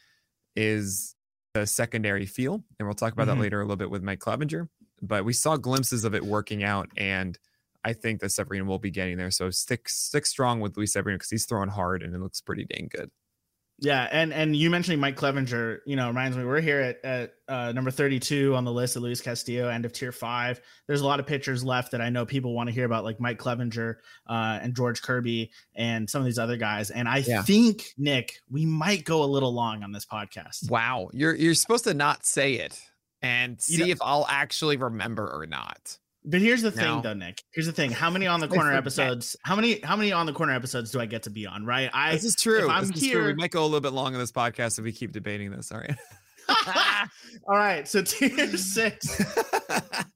is the secondary feel, and we'll talk about mm-hmm. that later a little bit with Mike Clevinger. But we saw glimpses of it working out, and I think that Severino will be getting there. So stick stick strong with Luis Severino because he's throwing hard and it looks pretty dang good. Yeah, and and you mentioning Mike Clevinger, you know, reminds me we're here at at uh, number thirty two on the list of Luis Castillo, end of tier five. There's a lot of pitchers left that I know people want to hear about, like Mike Clevinger uh, and George Kirby and some of these other guys. And I yeah. think Nick, we might go a little long on this podcast. Wow, you're you're supposed to not say it and see you know, if I'll actually remember or not. But here's the thing, no. though, Nick. Here's the thing. How many on the corner episodes? How many? How many on the corner episodes do I get to be on? Right. I. This is true. I'm this here. True. We might go a little bit long on this podcast if we keep debating this. All right. All right. So tier six.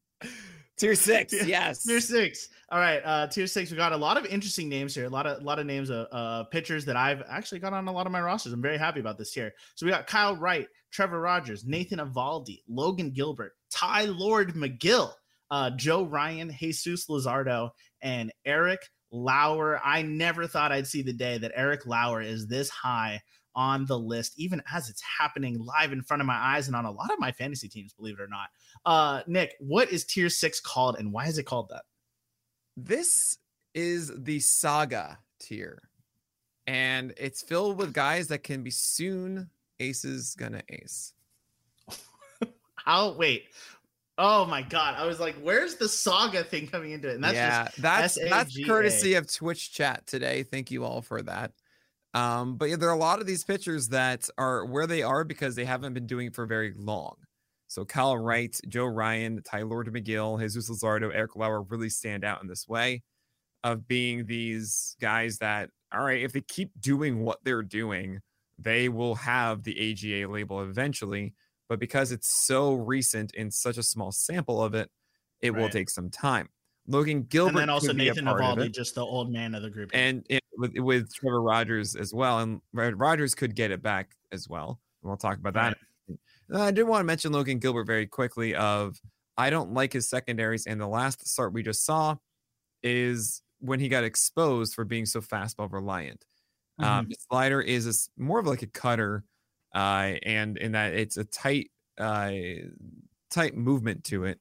tier six. Yes. Tier six. All right. Uh, tier six. We got a lot of interesting names here. A lot of a lot of names of uh, pitchers that I've actually got on a lot of my rosters. I'm very happy about this here. So we got Kyle Wright, Trevor Rogers, Nathan Eovaldi, Logan Gilbert, Tylor Megill uh, Joe Ryan, Jesus Luzardo, and Eric Lauer. I never thought I'd see the day that Eric Lauer is this high on the list, even as it's happening live in front of my eyes and on a lot of my fantasy teams, believe it or not. Uh, Nick, what is tier six called and why is it called that? This is the saga tier, and it's filled with guys that can be soon aces gonna ace. How wait, Oh my god! I was like, "Where's the saga thing coming into it?" And that's yeah, that's S-A-G-A. that's courtesy of Twitch chat today. Thank you all for that. Um, but yeah, there are a lot of these pitchers that are where they are because they haven't been doing it for very long. So Kyle Wright, Joe Ryan, Tylor Megill, Jesus Luzardo, Eric Lauer really stand out in this way of being these guys that, all right, if they keep doing what they're doing, they will have the AGA label eventually but because it's so recent in such a small sample of it, it right. will take some time. Logan Gilbert, and then also Nathan Eovaldi, just the old man of the group, and it, with with Trevor Rogers as well, and Rogers could get it back as well. And we'll talk about that. Right. I did want to mention Logan Gilbert very quickly. Of I don't like his secondaries, and the last start we just saw is when he got exposed for being so fastball reliant. Um, mm-hmm. Um, slider is a, more of like a cutter uh, and in that it's a tight, uh, tight movement to it,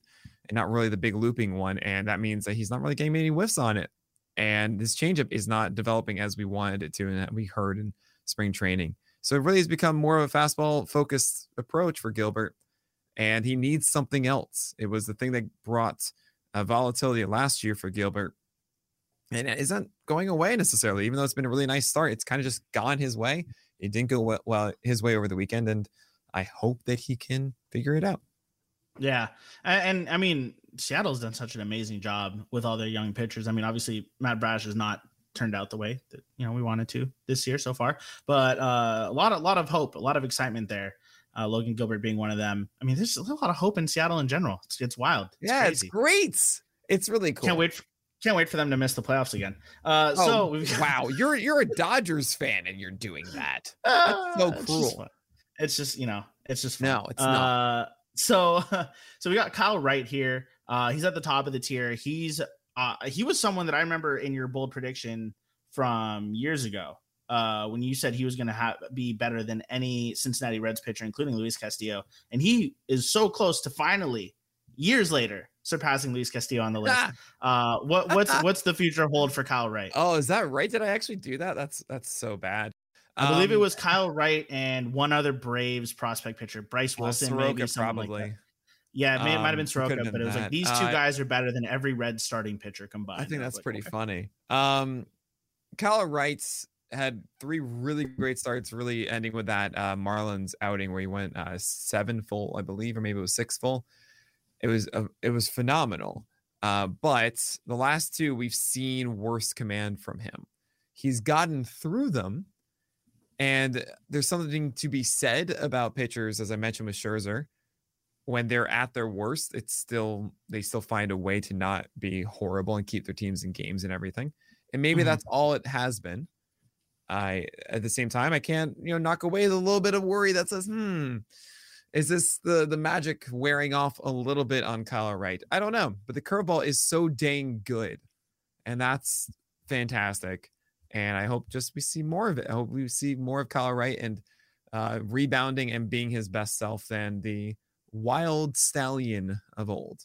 and not really the big looping one. And that means that he's not really getting many whiffs on it. And this changeup is not developing as we wanted it to, and that we heard in spring training. So it really has become more of a fastball focused approach for Gilbert, and he needs something else. It was the thing that brought uh, volatility last year for Gilbert, and it isn't going away necessarily. Even though it's been a really nice start, it's kind of just gone his way. It didn't go well, well his way over the weekend, and I hope that he can figure it out. Yeah, and, and, I mean Seattle's done such an amazing job with all their young pitchers. I mean, obviously Matt Brash has not turned out the way that you know we wanted to this year so far, but uh, a lot of lot of hope, a lot of excitement there. Uh, Logan Gilbert being one of them. I mean, there's a lot of hope in Seattle in general. It's, it's wild. It's yeah, crazy. it's great. It's really cool. Can't wait. For, can't wait for them to miss the playoffs again. Uh, oh, so wow, you're you're a Dodgers fan and you're doing that. That's uh, so cruel. It's just, it's just, you know, it's just fun. no, it's uh, not. So so we got Kyle Wright here. Uh, he's at the top of the tier. He's uh, he was someone that I remember in your bold prediction from years ago. Uh, when you said he was going to have be better than any Cincinnati Reds pitcher, including Luis Castillo, and he is so close to finally, years later, surpassing Luis Castillo on the list. Uh, what what's what's the future hold for Kyle Wright? Oh, is that right? Did I actually do that? That's that's so bad. I um, believe it um, was Kyle Wright and one other Braves prospect pitcher, Bryce Wilson, well, maybe probably. Like yeah, it, may, um, it might have been Soroka, been but it was that. like these two uh, guys are better than every Red starting pitcher combined. I think that's like, pretty okay. funny. Um, Kyle Wright's had three really great starts, really ending with that uh, Marlins outing where he went uh, seven full, I believe, or maybe it was six full. It was a, it was phenomenal. Uh, but the last two we've seen worse command from him. He's gotten through them, And there's something to be said about pitchers, as I mentioned with Scherzer, when they're at their worst, it's still they still find a way to not be horrible and keep their teams in games and everything. And maybe mm-hmm. that's all it has been. I at the same time I can't you know knock away the little bit of worry that says hmm is this the the magic wearing off a little bit on Kyle Wright? I don't know, but the curveball is so dang good, and that's fantastic. And I hope just we see more of it. I hope we see more of Kyle Wright and uh, rebounding and being his best self than the wild stallion of old.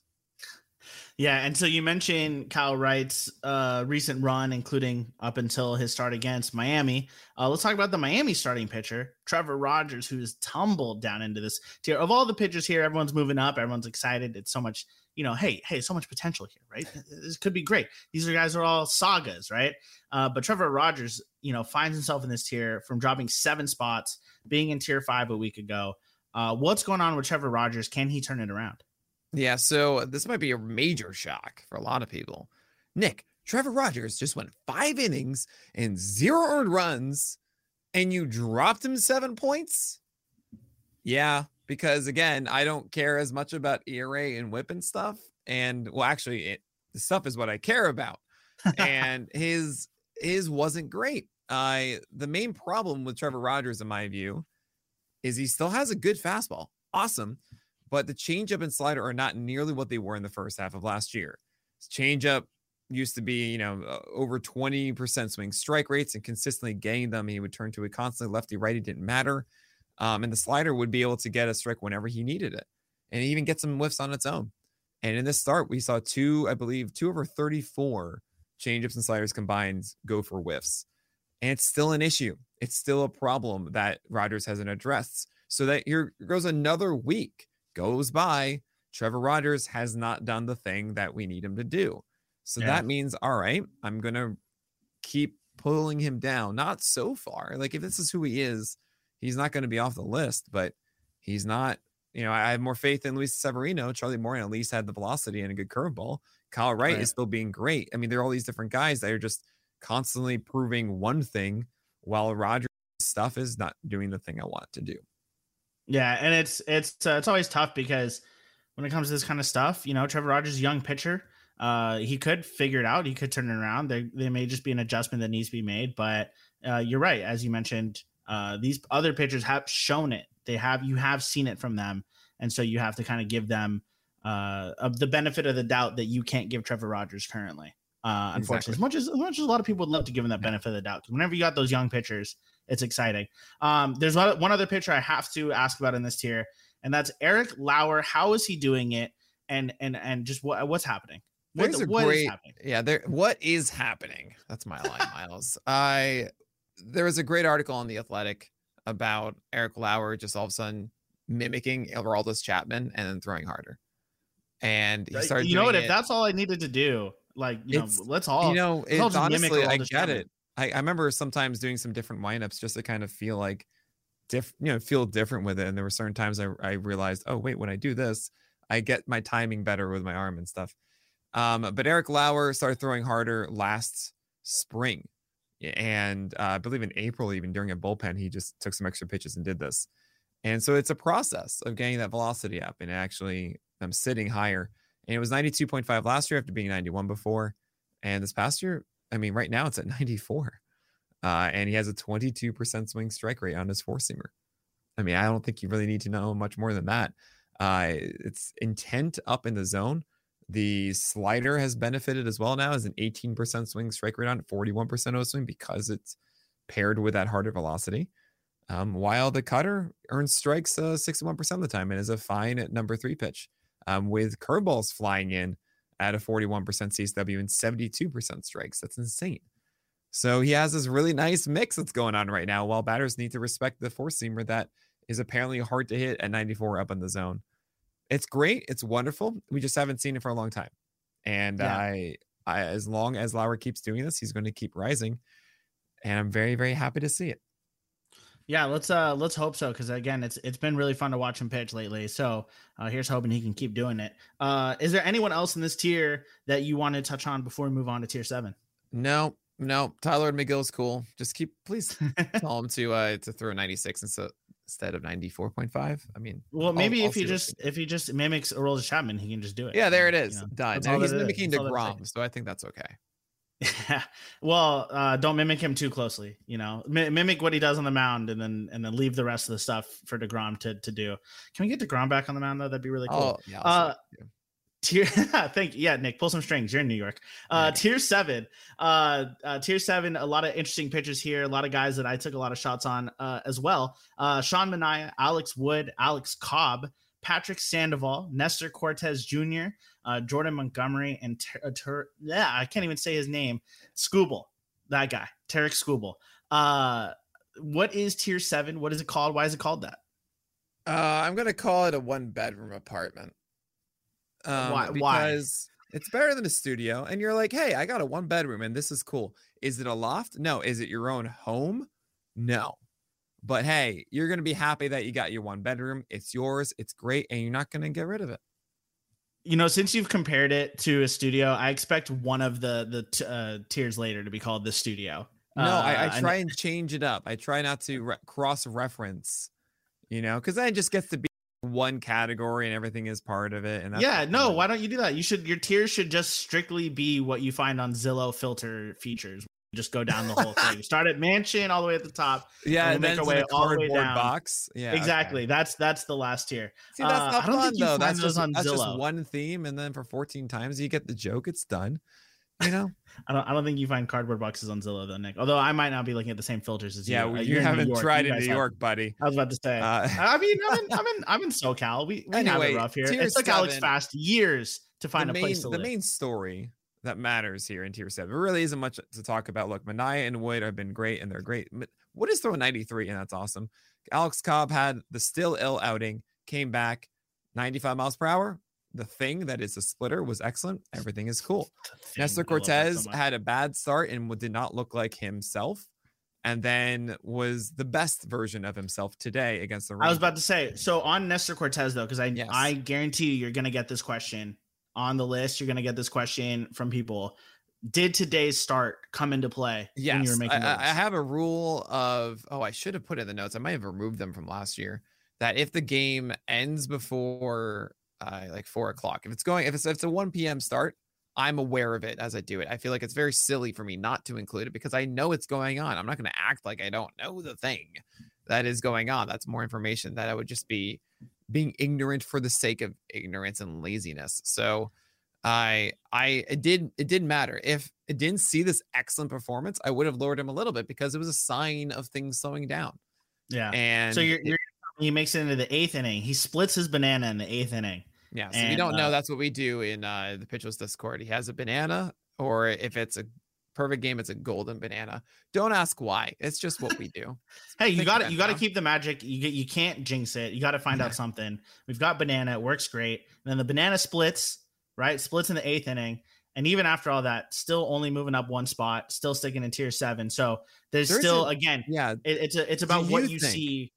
Yeah, and so you mentioned Kyle Wright's uh, recent run, including up until his start against Miami. Uh, let's talk about the Miami starting pitcher, Trevor Rogers, who's tumbled down into this tier. Of all the pitchers here, everyone's moving up, everyone's excited. It's so much, you know, hey, hey, so much potential here, right? This could be great. These guys are all sagas, right? Uh, but Trevor Rogers, you know, finds himself in this tier from dropping seven spots, being in tier five a week ago. Uh, what's going on with Trevor Rogers? Can he turn it around? Yeah, so this might be a major shock for a lot of people. Nick, Trevor Rogers just went five innings and zero earned runs, and you dropped him seven points? Yeah, because again, I don't care as much about ERA and whip and stuff. And well, actually, it, the stuff is what I care about. and his his wasn't great. Uh, the main problem with Trevor Rogers, in my view, is he still has a good fastball. Awesome but the changeup and slider are not nearly what they were in the first half of last year. Changeup used to be, you know, over 20% swing strike rates and consistently getting them. He would turn to a constantly lefty righty, didn't matter. Um, and the slider would be able to get a strike whenever he needed it and even get some whiffs on its own. And in this start, we saw two, I believe, two over 34 changeups and sliders combined go for whiffs. And it's still an issue. It's still a problem that Rogers hasn't addressed. So that here goes another week goes by, Trevor Rogers has not done the thing that we need him to do. So yeah. that means, all right, I'm going to keep pulling him down. Not so far. Like, if this is who he is, he's not going to be off the list, but he's not. You know, I have more faith in Luis Severino. Charlie Morton at least had the velocity and a good curveball. Kyle Wright right. is still being great. I mean, there are all these different guys that are just constantly proving one thing while Rogers' stuff is not doing the thing I want to do. Yeah, and it's it's uh, it's always tough because when it comes to this kind of stuff, you know, Trevor Rogers, young pitcher, uh, he could figure it out. He could turn it around. There, there may just be an adjustment that needs to be made. But uh, you're right, as you mentioned, uh, these other pitchers have shown it. They have you have seen it from them, and so you have to kind of give them uh, of the benefit of the doubt that you can't give Trevor Rogers currently. Uh, unfortunately, exactly. as much as as much as a lot of people would love to give him that benefit of the doubt, whenever you got those young pitchers, it's exciting. Um, there's one, other pitcher I have to ask about in this tier, and that's Eric Lauer. How is he doing it? And and and just what what's happening? What, There's a what great, yeah. There, what is happening? That's my line, Miles. I there was a great article on the Athletic about Eric Lauer just all of a sudden mimicking Aroldis Chapman and then throwing harder. And he started. You know what? It. If that's all I needed to do, like you know, let's all. You know, it's honestly, I get Chapman. it. I, I remember sometimes doing some different windups just to kind of feel like diff you know feel different with it and there were certain times I, I realized oh wait when i do this i get my timing better with my arm and stuff. Um, but eric lauer started throwing harder last spring and uh, i believe in april even during a bullpen he just took some extra pitches and did this. And so it's a process of getting that velocity up and actually i'm sitting higher and it was 92.5 last year after being 91 before and this past year I mean, right now it's at 94. Uh, and he has a 22% swing strike rate on his four seamer. I mean, I don't think you really need to know much more than that. Uh, it's intent up in the zone. The slider has benefited as well now as an 18% swing strike rate on 41% O swing because it's paired with that harder velocity. Um, while the cutter earns strikes uh, 61% of the time and is a fine at number three pitch. Um, with curveballs flying in at a 41% CSW and 72% strikes. That's insane. So he has this really nice mix that's going on right now while batters need to respect the four seamer that is apparently hard to hit at 94 up in the zone. It's great. It's wonderful. We just haven't seen it for a long time. And yeah. I, I, as long as Lauer keeps doing this, he's going to keep rising. And I'm very, very happy to see it. Yeah, let's uh let's hope so because again, it's it's been really fun to watch him pitch lately. So uh, here's hoping he can keep doing it. Uh, is there anyone else in this tier that you want to touch on before we move on to tier seven? No, No, Tylor Megill's cool. Just keep please tell him to uh to throw 96 instead instead of 94.5. I mean, well, maybe I'll if what just if he just mimics Aroldis Chapman, he can just do it. yeah, there it You know, Done. that's Now all he's is. mimicking That's all that it DeGrom, so I think that's okay. Yeah. well, uh, don't mimic him too closely. You know, Mi- mimic what he does on the mound, and then and then leave the rest of the stuff for Degrom to to do. Can we get Degrom back on the mound though? That'd be really cool. Oh, yeah. Uh, what I can do. tier thank you yeah nick pull some strings you're in new york uh Yeah. tier seven uh, uh tier seven a lot of interesting pitchers here a lot of guys that i took a lot of shots on uh as well uh sean Manaea, alex wood alex cobb patrick sandoval nestor cortes jr uh jordan montgomery and Ter- uh, Ter- yeah i can't even say his name skubal that guy tarik skubal uh what is tier seven what is it called why is it called that Uh, I'm gonna call it a one bedroom apartment. Um, Why- why? Because it's better than a studio, and you're like, hey, I got a one bedroom, and this is cool. Is it a loft? No. Is it your own home? No. But hey, you're gonna be happy that you got your one bedroom. It's yours. It's great, and you're not gonna get rid of it. You know since you've compared it to a studio i expect one of the the t- uh, tiers later to be called the studio No, I, Uh, I and- try and change it up. I try not to re- cross reference, you know, because then it just gets to be one category and everything is part of it. And that's yeah no why don't you do that you should your tiers should just strictly be what you find on zillow filter features just go down the whole thing start at mansion all the way at the top Yeah, we'll and make our way a all the way down. box. Yeah, okay. exactly that's that's the last tier See, that's Uh, not I don't fun think you though. That's just on that's just one theme, and then for 14 times you get the joke. It's done. You know? I don't, I don't think you find cardboard boxes on Zillow though, Nick. Although I might not be looking at the same filters as yeah, you. well, Uh, you you're in New haven't York, tried you in New have- York, buddy. I was about to say. Uh, I mean, I'm in, I'm in, I'm in SoCal. We, we have it rough here. tier It took Alex Fast years to find the a main, place to the live. main story that matters here in tier seven there really isn't much to talk about. Look, Manaea and Wood have been great and they're great. Wood is throwing 93, and that's awesome. Alex Cobb had the still ill outing, came back 95 miles per hour. The thing that is a splitter was excellent. Everything is cool. Nestor I love that Cortes so had a bad start and did not look like himself, and then was the best version of himself today against the. I was about to say. So on Nestor Cortes though, because I Yes. I guarantee you, you're gonna get this question on the list. You're gonna get this question from people. Did today's start come into play when Yes, you were making I, I have a rule of. Oh, I should have put it in the notes. I might have removed them from last year. That if the game ends before uh, like four o'clock, if it's going, if it's if it's a one p.m. start, I'm aware of it as I do it. I feel like it's very silly for me not to include it because I know it's going on. I'm not going to act like I don't know the thing that is going on. That's more information that I would just be being ignorant for the sake of ignorance and laziness. So I I it did it didn't matter. If it didn't see this excellent performance, I would have lowered him a little bit because it was a sign of things slowing down. yeah. And So you're, you're he makes it into the eighth inning. He splits his banana in the eighth inning. yeah, so if you don't know, uh, that's what we do in uh the pitcher's Discord. He has a banana, or if it's a perfect game, it's a golden banana. Don't ask why. It's just what we do. Hey, you got it you got to keep the magic. You get you can't jinx it. You got to find out something. We've got banana. It works great. And then the banana splits, right? Splits in the eighth inning. And even after all that, still only moving up one spot, still sticking in tier seven. So there's There's still a- again, Yeah. it, it's a, it's about what you you think- see.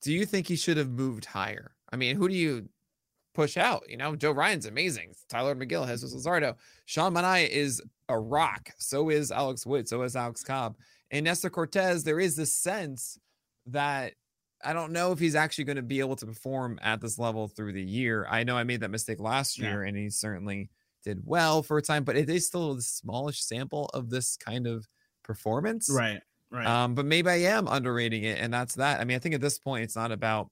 Do you think he should have moved higher? I mean, who do you push out? You know, Joe Ryan's amazing. Tylor Megill, has Jesus mm-hmm. Luzardo. Sean Manaea is a rock. So is Alex Wood. So is Alex Cobb. And Nestor Cortes, there is this sense that I don't know if he's actually going to be able to perform at this level through the year. I know I made that mistake last Yeah. year and he certainly did well for a time, but it is still the smallish sample of this kind of performance. Right. Right. Um, but maybe I am underrating it, and that's that. I mean, I think at this point, it's not about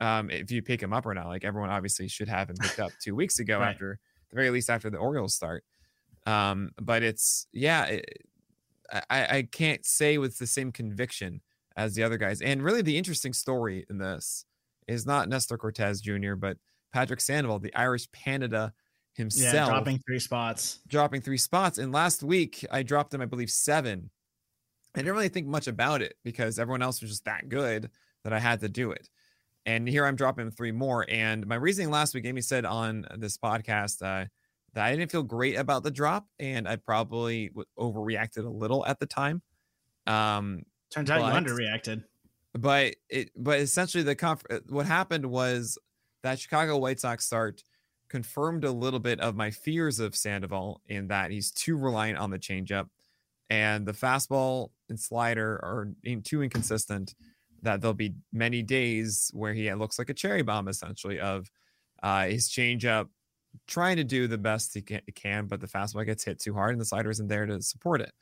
um if you pick him up or not. Like everyone obviously should have him picked up two weeks ago Right. after the very least after the Orioles start. Um, but it's yeah, it, I I can't say with the same conviction as the other guys. And really, the interesting story in this is not Nestor Cortes Jr., but Patrick Sandoval, the Irish Panda himself, yeah. Dropping three spots. dropping three spots. And last week I dropped him, I believe, seven. I didn't really think much about it because everyone else was just that good that I had to do it. And here I'm dropping three more. And my reasoning last week, Amy said on this podcast uh, that I didn't feel great about the drop, and I probably overreacted a little at the time. Um, Turns out But- you underreacted. but it but essentially the conf- uh, what happened was that Chicago White Sox start confirmed a little bit of my fears of Sandoval in that he's too reliant on the changeup and the fastball and slider are too inconsistent that there'll be many days where he looks like a cherry bomb essentially of uh, his changeup trying to do the best he can, but the fastball gets hit too hard and the slider isn't there to support it.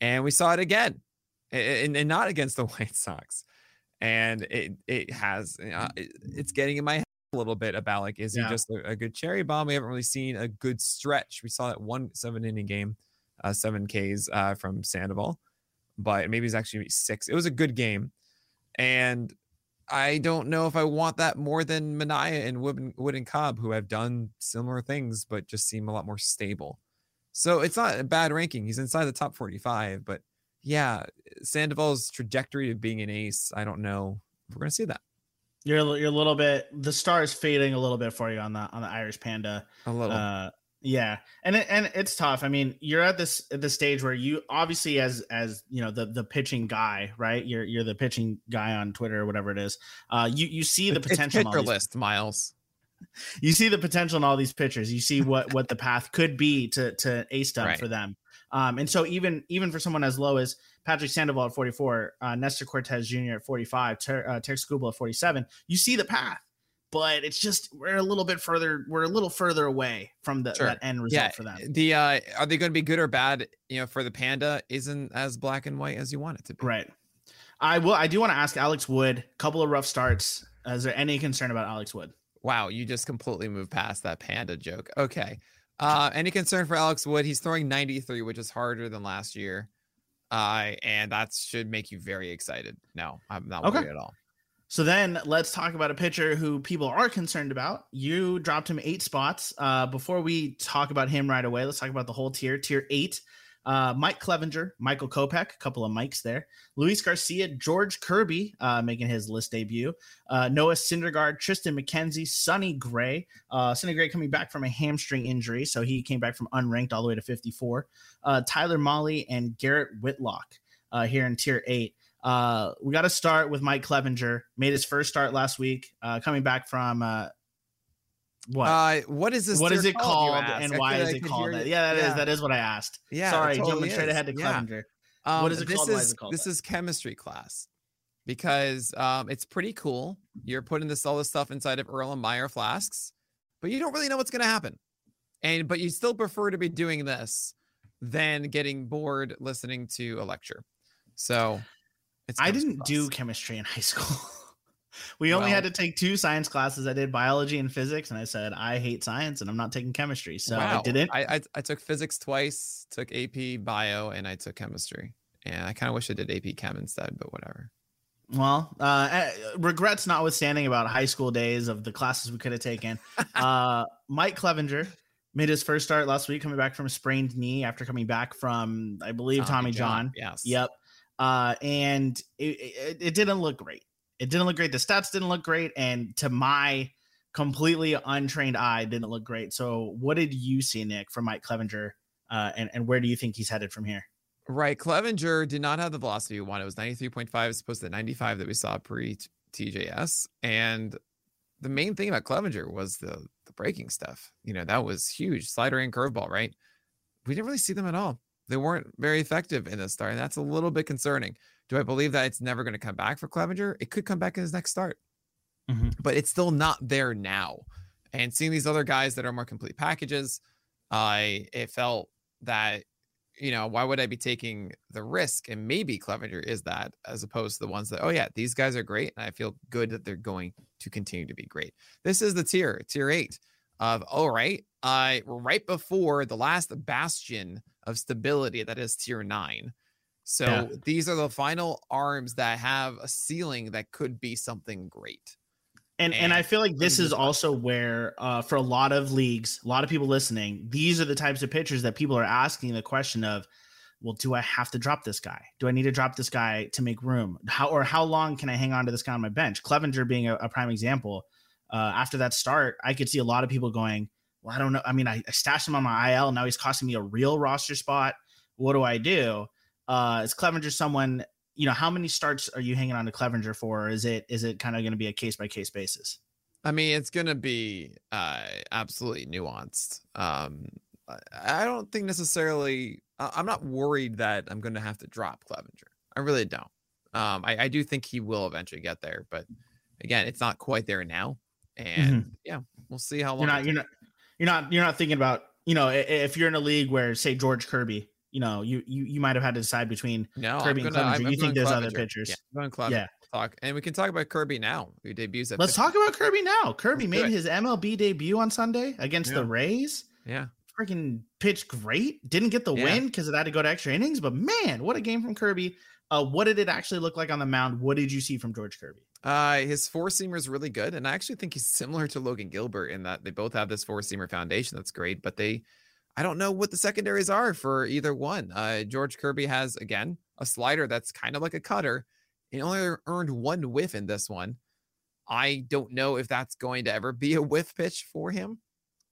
And we saw it again, and, and not against the White Sox. And it it has uh, it's getting in my head a little bit about like is yeah. he just a, a, good cherry bomb? We haven't really seen a good stretch. We saw that one seven inning game, uh, seven Ks uh, from Sandoval, but maybe it's actually six. It was a good game, and I don't know if I want that more than Manaea and Wood, Wood and Cobb, who have done similar things, but just seem a lot more stable. So it's not a bad ranking. He's inside the top 45, but yeah, Sandoval's trajectory of being an ace, I don't know if we're going to see that. You're you're a little bit the star is fading a little bit for you on the on the Irish Panda. A little. Uh, yeah, and it, and it's tough. I mean, you're at this at the stage where you obviously as as you know the the pitching guy, right? You're you're the pitching guy on Twitter or whatever it is. Uh, you you see the potential. It's pitcher list, Miles. You see the potential in all these pitchers. You see what what the path could be to to ace them right. for them. Um, and so even even for someone as low as Patrick Sandoval at 44, uh, Nestor Cortes Jr. at 45, Ter- uh, Tarik Skubal at 47, you see the path but it's just we're a little bit further we're a little further away from the sure. that end result yeah, for them. The uh are they going to be good or bad, you know, for the panda isn't as black and white as you want it to be. Right. I will I do want to ask Alex Wood, couple of rough starts. Is there any concern about Alex Wood? Wow, you just completely moved past that panda joke. Okay. Uh any concern for Alex Wood? He's throwing 93, which is harder than last year. Uh and that should make you very excited. No, I'm not okay. worried at all. So then let's talk about a pitcher who people are concerned about. You dropped him eight spots. Uh, before we talk about him right away, let's talk about the whole tier. Tier eight, uh, Mike Clevinger, Michael Kopech, a couple of mics there. Luis Garcia, George Kirby uh, making his list debut. Uh, Noah Syndergaard, Tristan McKenzie, Sonny Gray. Uh, Sonny Gray coming back from a hamstring injury, so he came back from unranked all the way to 54. Uh, Tyler Mahle and Garrett Whitlock here in tier eight. Uh, we got to start with Mike Clevinger. Made his first start last week, uh, coming back from uh, what? Uh, what is this? What is it called, called and why is it called that? Yeah, that yeah. is that is what I asked. Yeah, sorry, totally jumping is. straight ahead to Clevinger. Yeah. Um, what is it this called? Is, is called this that? is chemistry class because um, it's pretty cool. You're putting this all this stuff inside of Erlenmeyer flasks, but you don't really know what's going to happen, and but you still prefer to be doing this than getting bored listening to a lecture. So I didn't do chemistry in high school. we only well, had to take two science classes. I did biology and physics, and I said I hate science and I'm not taking chemistry. So wow. I didn't. I, I, I took physics twice, took AP bio, and I took chemistry. And I kind of wish I did AP chem instead, but whatever. Well, uh, eh, regrets notwithstanding about high school days of the classes we could have taken. uh, Mike Clevinger made his first start last week, coming back from a sprained knee after coming back from, I believe, Tommy, Tommy John. John. Yes. Yep uh, and it, it, it didn't look great. It didn't look great. The stats didn't look great, and to my completely untrained eye, didn't look great. So, what did you see, Nick, from Mike Clevinger, uh, and and where do you think he's headed from here? Right, Clevinger did not have the velocity we wanted. It was ninety three point five, as opposed to ninety five that we saw pre TJS, and the main thing about Clevinger was the the breaking stuff. You know, that was huge. Slider and curveball, right? We didn't really see them at all they weren't very effective in this start, and that's a little bit concerning. Do I believe that it's never going to come back for Clevinger? It could come back in his next start, mm-hmm. but it's still not there now. And seeing these other guys that are more complete packages, I it felt that you know why would I be taking the risk? And maybe Clevinger is that as opposed to the ones that oh yeah these guys are great, and I feel good that they're going to continue to be great. This is the tier tier eight of all right, uh, right before the last bastion of stability that is tier nine. So yeah. these are the final arms that have a ceiling that could be something great. And, and, and I feel like this is also where uh, for a lot of leagues, a lot of people listening, these are the types of pitchers that people are asking the question of, well, do I have to drop this guy? Do I need to drop this guy to make room? How or how long can I hang on to this guy on my bench? Clevinger being a, a prime example. Uh, after that start, I could see a lot of people going, well, I don't know. I mean, I, I stashed him on my IL. And now he's costing me a real roster spot. What do I do? Uh, is Clevinger someone? You know, how many starts are you hanging on to Clevinger for? is it is it kind of going to be a case by case basis? I mean, it's going to be uh, absolutely nuanced. Um, I don't think necessarily. I'm not worried that I'm going to have to drop Clevinger. I really don't. Um, I, I do think he will eventually get there, but again, it's not quite there now. And mm-hmm. yeah, we'll see how long. You're not. You're not. You're not. You're not thinking about. You know, if you're in a league where, say, George Kirby, you know, you you, you might have had to decide between no, Kirby gonna, and Clevinger. I'm, you I'm think there's Clevinger. other pitchers? Yeah, going Yeah. Talk, and we can talk about Kirby now. Who debuts at. Let's 50. talk about Kirby now. Kirby made his MLB debut on Sunday against yeah. the Rays. Yeah, freaking pitched great. Didn't get the yeah. win because it had to go to extra innings, but man, what a game from Kirby. Uh, what did it actually look like on the mound? What did you see from George Kirby? Uh, his four seamer is really good, and I actually think he's similar to Logan Gilbert in that they both have this four seamer foundation that's great, but they, I don't know what the secondaries are for either one. Uh, George Kirby has again a slider that's kind of like a cutter. He only earned one whiff in this one. I don't know if that's going to ever be a whiff pitch for him.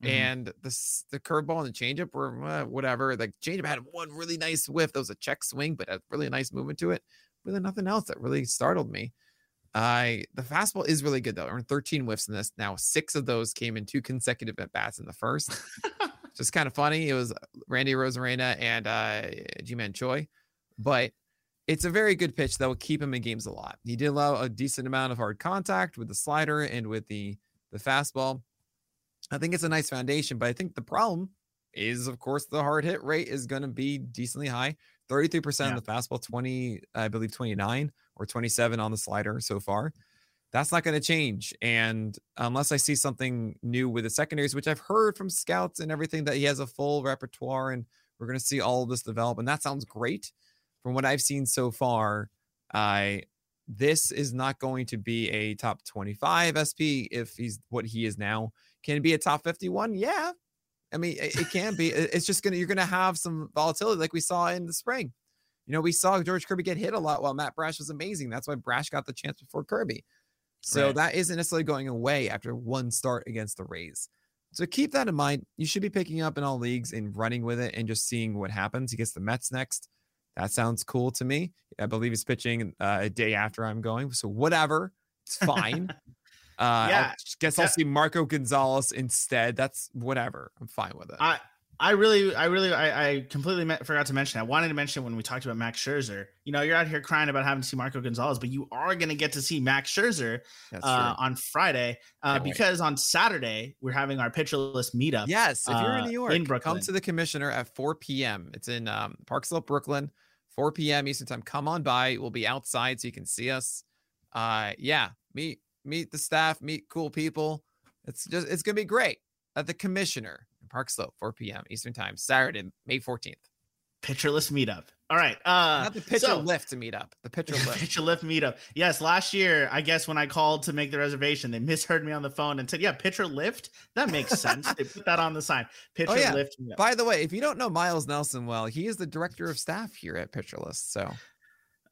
Mm-hmm. And the the curveball and the changeup were uh, whatever. Like changeup had one really nice whiff. That was a check swing, but a really nice movement to it. Really nothing else that really startled me. I the fastball is really good though. Earned 13 whiffs in this. Now six of those came in two consecutive at bats in the first. Just kind of funny. It was Randy Arozarena and uh Ji-Man Choi, but it's a very good pitch that will keep him in games a lot. He did allow a decent amount of hard contact with the slider and with the the fastball. I think it's a nice foundation, but I think the problem is, of course, the hard hit rate is going to be decently high. 33% yeah. on the fastball, 20, I believe 29 or 27 on the slider so far. That's not going to change. And unless I see something new with the secondaries, which I've heard from scouts and everything that he has a full repertoire and we're going to see all of this develop. And that sounds great. From what I've seen so far, I this is not going to be a top 25 SP if he's what he is now. Can it be a top 51? Yeah. I mean, it, it can be. It's just gonna you're gonna have some volatility like we saw in the spring. You know, we saw George Kirby get hit a lot while Matt Brash was amazing. That's why Brash got the chance before Kirby. So right. that isn't necessarily going away after one start against the Rays. So keep that in mind. You should be picking up in all leagues and running with it and just seeing what happens. He gets the Mets next. That sounds cool to me. I believe he's pitching uh, a day after I'm going. So whatever, it's fine. Uh, yeah, I guess I'll see Marco Gonzalez instead. That's whatever. I'm fine with it. I I really, I really, I, I completely met, forgot to mention. I wanted to mention when we talked about Max Scherzer. You know, you're out here crying about having to see Marco Gonzalez, but you are going to get to see Max Scherzer uh, on Friday uh, because on Saturday we're having our Pitcher List meetup. Yes, if you're in uh, New York, in Brooklyn. come to the commissioner at 4 p.m. It's in um, Park Slope, Brooklyn, 4 p.m. Eastern time. Come on by. We'll be outside so you can see us. Uh, yeah, meet meet the staff, meet cool people. It's just it's gonna be great at the commissioner in Park Slope, 4 p.m. Eastern time, Saturday, May 14th. Pitcher List meetup. All right. Uh not the pitcher so, lift to meet up. The pitcher lift. pitcher lift meetup. Yes, last year, I guess when I called to make the reservation, they misheard me on the phone and said, Yeah, pitcher lift. That makes sense. they put that on the sign. Pitcher oh, yeah. lift. Meetup. By the way, if you don't know Miles Nelson well, he is the director of staff here at Pitcher List. So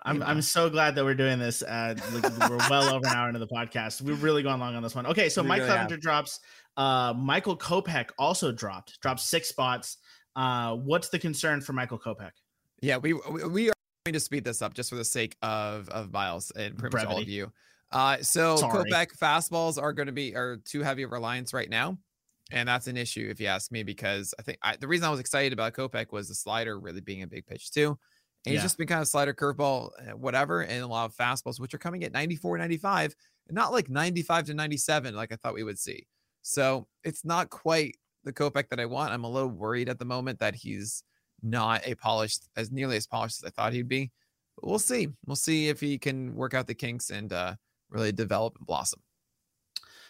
I'm I'm so glad that we're doing this. Uh, we're well over an hour into the podcast. We've really gone long on this one. Okay, so we Mike really Clevinger have. drops. Uh, Michael Kopech also dropped. Dropped six spots. Uh, what's the concern for Michael Kopech? Yeah, we we are going to speed this up just for the sake of of Miles and pretty Brevity. much all of you. Uh, so Sorry. Kopech fastballs are going to be are too heavy of reliance right now. And that's an issue if you ask me, because I think I, the reason I was excited about Kopech was the slider really being a big pitch too. And yeah. he's just been kind of slider curveball, eh, whatever, and a lot of fastballs, which are coming at 94, 95, and not like 95 to 97, like I thought we would see. So it's not quite the Kopech that I want. I'm a little worried at the moment that he's not a polished, as nearly as polished as I thought he'd be. But we'll see. We'll see if he can work out the kinks and uh, really develop and blossom.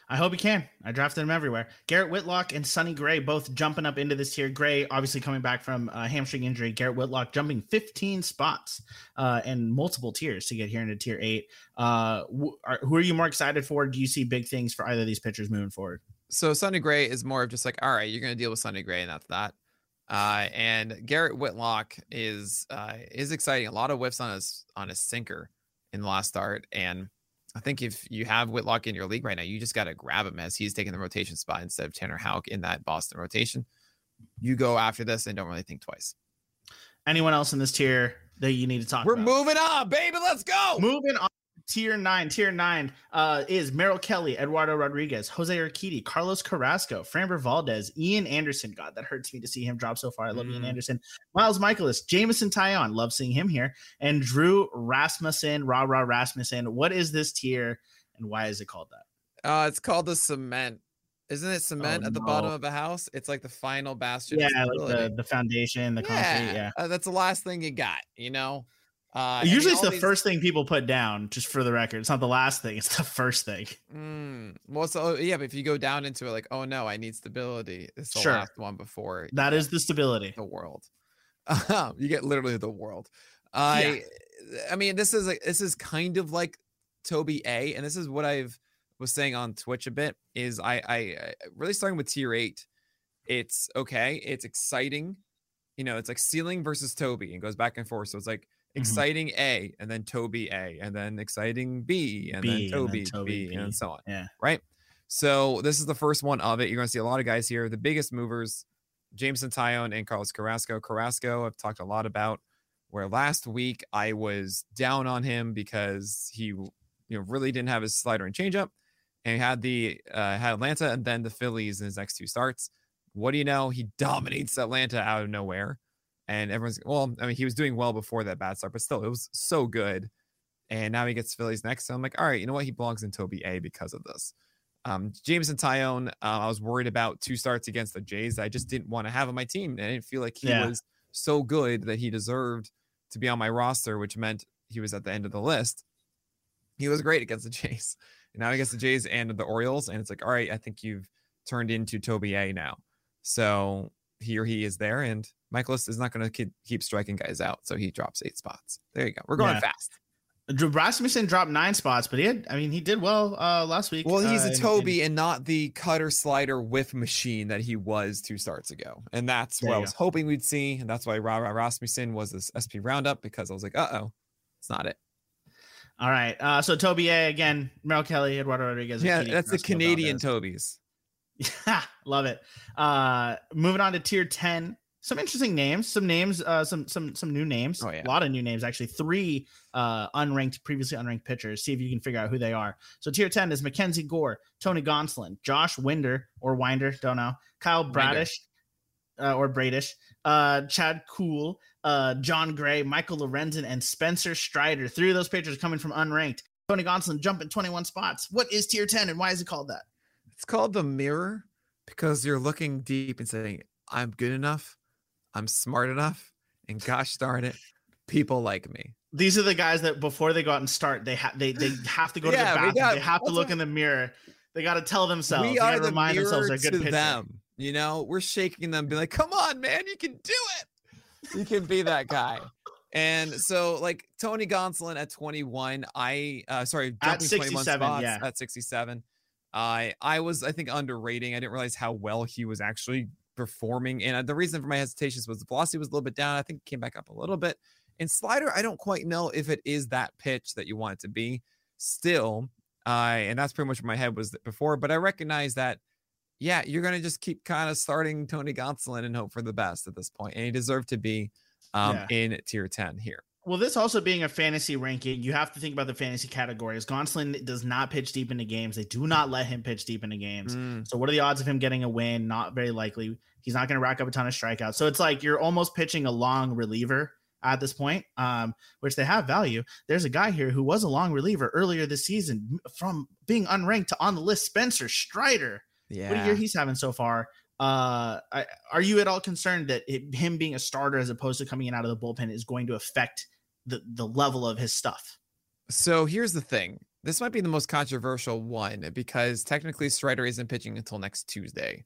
I hope he can. I drafted him everywhere. Garrett Whitlock and Sonny Gray both jumping up into this tier. Gray obviously coming back from a hamstring injury. Garrett Whitlock jumping 15 spots uh, and multiple tiers to get here into tier eight. Uh, wh- are, who are you more excited for? Do you see big things for either of these pitchers moving forward? So Sonny Gray is more of just like, all right, you're going to deal with Sonny Gray, and that's that. Uh, and Garrett Whitlock is uh, is exciting. A lot of whiffs on his on his sinker in the last start, and I think if you have Whitlock in your league right now, you just got to grab him as he's taking the rotation spot instead of Tanner Houck in that Boston rotation. You go after this and don't really think twice. Anyone else in this tier that you need to talk We're about? moving on, baby. Let's go. Moving on tier nine, tier nine uh, is Merrill Kelly, Eduardo Rodriguez, Jose Urquidy, Carlos Carrasco, Framber Valdez, Ian Anderson. God, that hurts me to see him drop so far. I love mm. Ian Anderson. Miles Mikolas, Jameson Taillon. Love seeing him here. And Drew Rasmussen, Rah Rah Rasmussen. What is this tier and why is it called that? Uh, it's called the cement. Isn't it cement oh, at the no. bottom of a house? It's like the final bastion. Yeah, like the, the foundation, the yeah. concrete. Yeah, uh, that's the last thing you got. You know, uh, Usually, it's the these... first thing people put down. Just for the record, it's not the last thing; it's the first thing. Mm, well, so yeah, but if you go down into it, like, oh no, I need stability. It's the sure. last one before. That is the stability. The world. you get literally the world. I, yeah. I mean, this is like this is kind of like Toby A, and this is what I've was saying on Twitch a bit. Is I, I really starting with tier eight. It's okay. It's exciting. You know, it's like ceiling versus Toby, and goes back and forth. So it's like. Exciting mm-hmm. A and then Toby A and then exciting B and B, then Toby, and then Toby B, B, and so on. Yeah. Right. So this is the first one of it. You're going to see a lot of guys here. The biggest movers, Jameson Taillon and Carlos Carrasco. Carrasco, I've talked a lot about. Where last week I was down on him because he, you know, really didn't have his slider and changeup, and he had the uh, had Atlanta and then the Phillies in his next two starts. What do you know? He dominates Atlanta out of nowhere and everyone's well. I mean, he was doing well before that bad start, but still, it was so good. And now he gets Phillies next. So I'm like, all right, you know what? He belongs in Toby A because of this. Um, Jameson Taillon, uh, I was worried about two starts against the Jays. I just didn't want to have on my team. I didn't feel like he yeah. was so good that he deserved to be on my roster, which meant he was at the end of the list. He was great against the Jays. And now against the Jays and the Orioles. And it's like, all right, I think you've turned into Toby A now. So here he is there. And Mikolas is not going to keep, striking guys out, so he drops eight spots. There you go. We're going yeah. fast. Rasmussen dropped nine spots, but he had, I mean, he did well uh, last week. Well, he's uh, a Toby and, and, not the cutter slider whiff machine that he was two starts ago. And that's what I was go. hoping we'd see. And that's why Rasmussen was this SP roundup because I was like, uh oh, it's not it. All right. Uh, so Toby A again, Merrill Kelly, Eduardo Rodriguez. Yeah, that's the Canadian Tobies. Yeah, love it. Uh, moving on to tier 10 some interesting names, some names, uh, some some some new names. Oh, yeah. A lot of new names, actually. Three uh, unranked, previously unranked pitchers. See if you can figure out who they are. So tier ten is MacKenzie Gore, Tony Gonsolin, Josh Winder or Winder, don't know, Kyle Bradish uh, or Bradish, uh, Chad Kuhl, uh, Jon Gray, Michael Lorenzen, and Spencer Strider. Three of those pitchers coming from unranked. Tony Gonsolin jumping 21 spots. What is tier 10 and why is it called that? It's called the mirror because you're looking deep and saying, I'm good enough I'm smart enough, and gosh darn it, people like me. These are the guys that before they go out and start, they have they they have to go yeah, to the bathroom. Got, they have to look in the mirror. They got to tell themselves. We are the remind themselves they're good to them. You know, we're shaking them, be like, "Come on, man, you can do it. You can be that guy." And so, like Tony Gonsolin at 21, I uh sorry, at 67, spots yeah. at 67. I I was I think underrating. I didn't realize how well he was actually performing. And uh, the reason for my hesitations was the velocity was a little bit down. I think it came back up a little bit. And slider, I don't quite know if it is that pitch that you want it to be. Still, uh, and that's pretty much where my head was before. But I recognize that, yeah, you're going to just keep kind of starting Tony Gonsolin and hope for the best at this point. And he deserved to be um, yeah. in tier 10 here. Well, this also being a fantasy ranking, you have to think about the fantasy categories. Gonsolin does not pitch deep into games. They do not let him pitch deep into games. Mm. So, what are the odds of him getting a win? Not very likely. He's not going to rack up a ton of strikeouts. So, it's like you're almost pitching a long reliever at this point, um, which they have value. There's a guy here who was a long reliever earlier this season from being unranked to on the list, Spencer Strider. Yeah. What a year he's having so far. Uh, I, are you at all concerned that it, him being a starter as opposed to coming in out of the bullpen is going to affect the the level of his stuff. So here's the thing. This might be the most controversial one because technically Strider isn't pitching until next Tuesday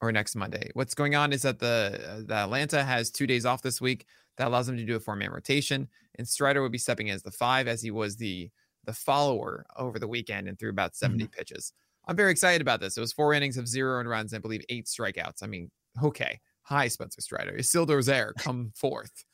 or next Monday. What's going on is that the, the Atlanta has two days off this week. That allows him to do a four man rotation, and Strider would be stepping as the five as he was the the follower over the weekend and threw about 70 mm-hmm. pitches. I'm very excited about this. It was four innings of zero and runs, I believe eight strikeouts. I mean, okay. Hi, Spencer Strider. Isildur there, come forth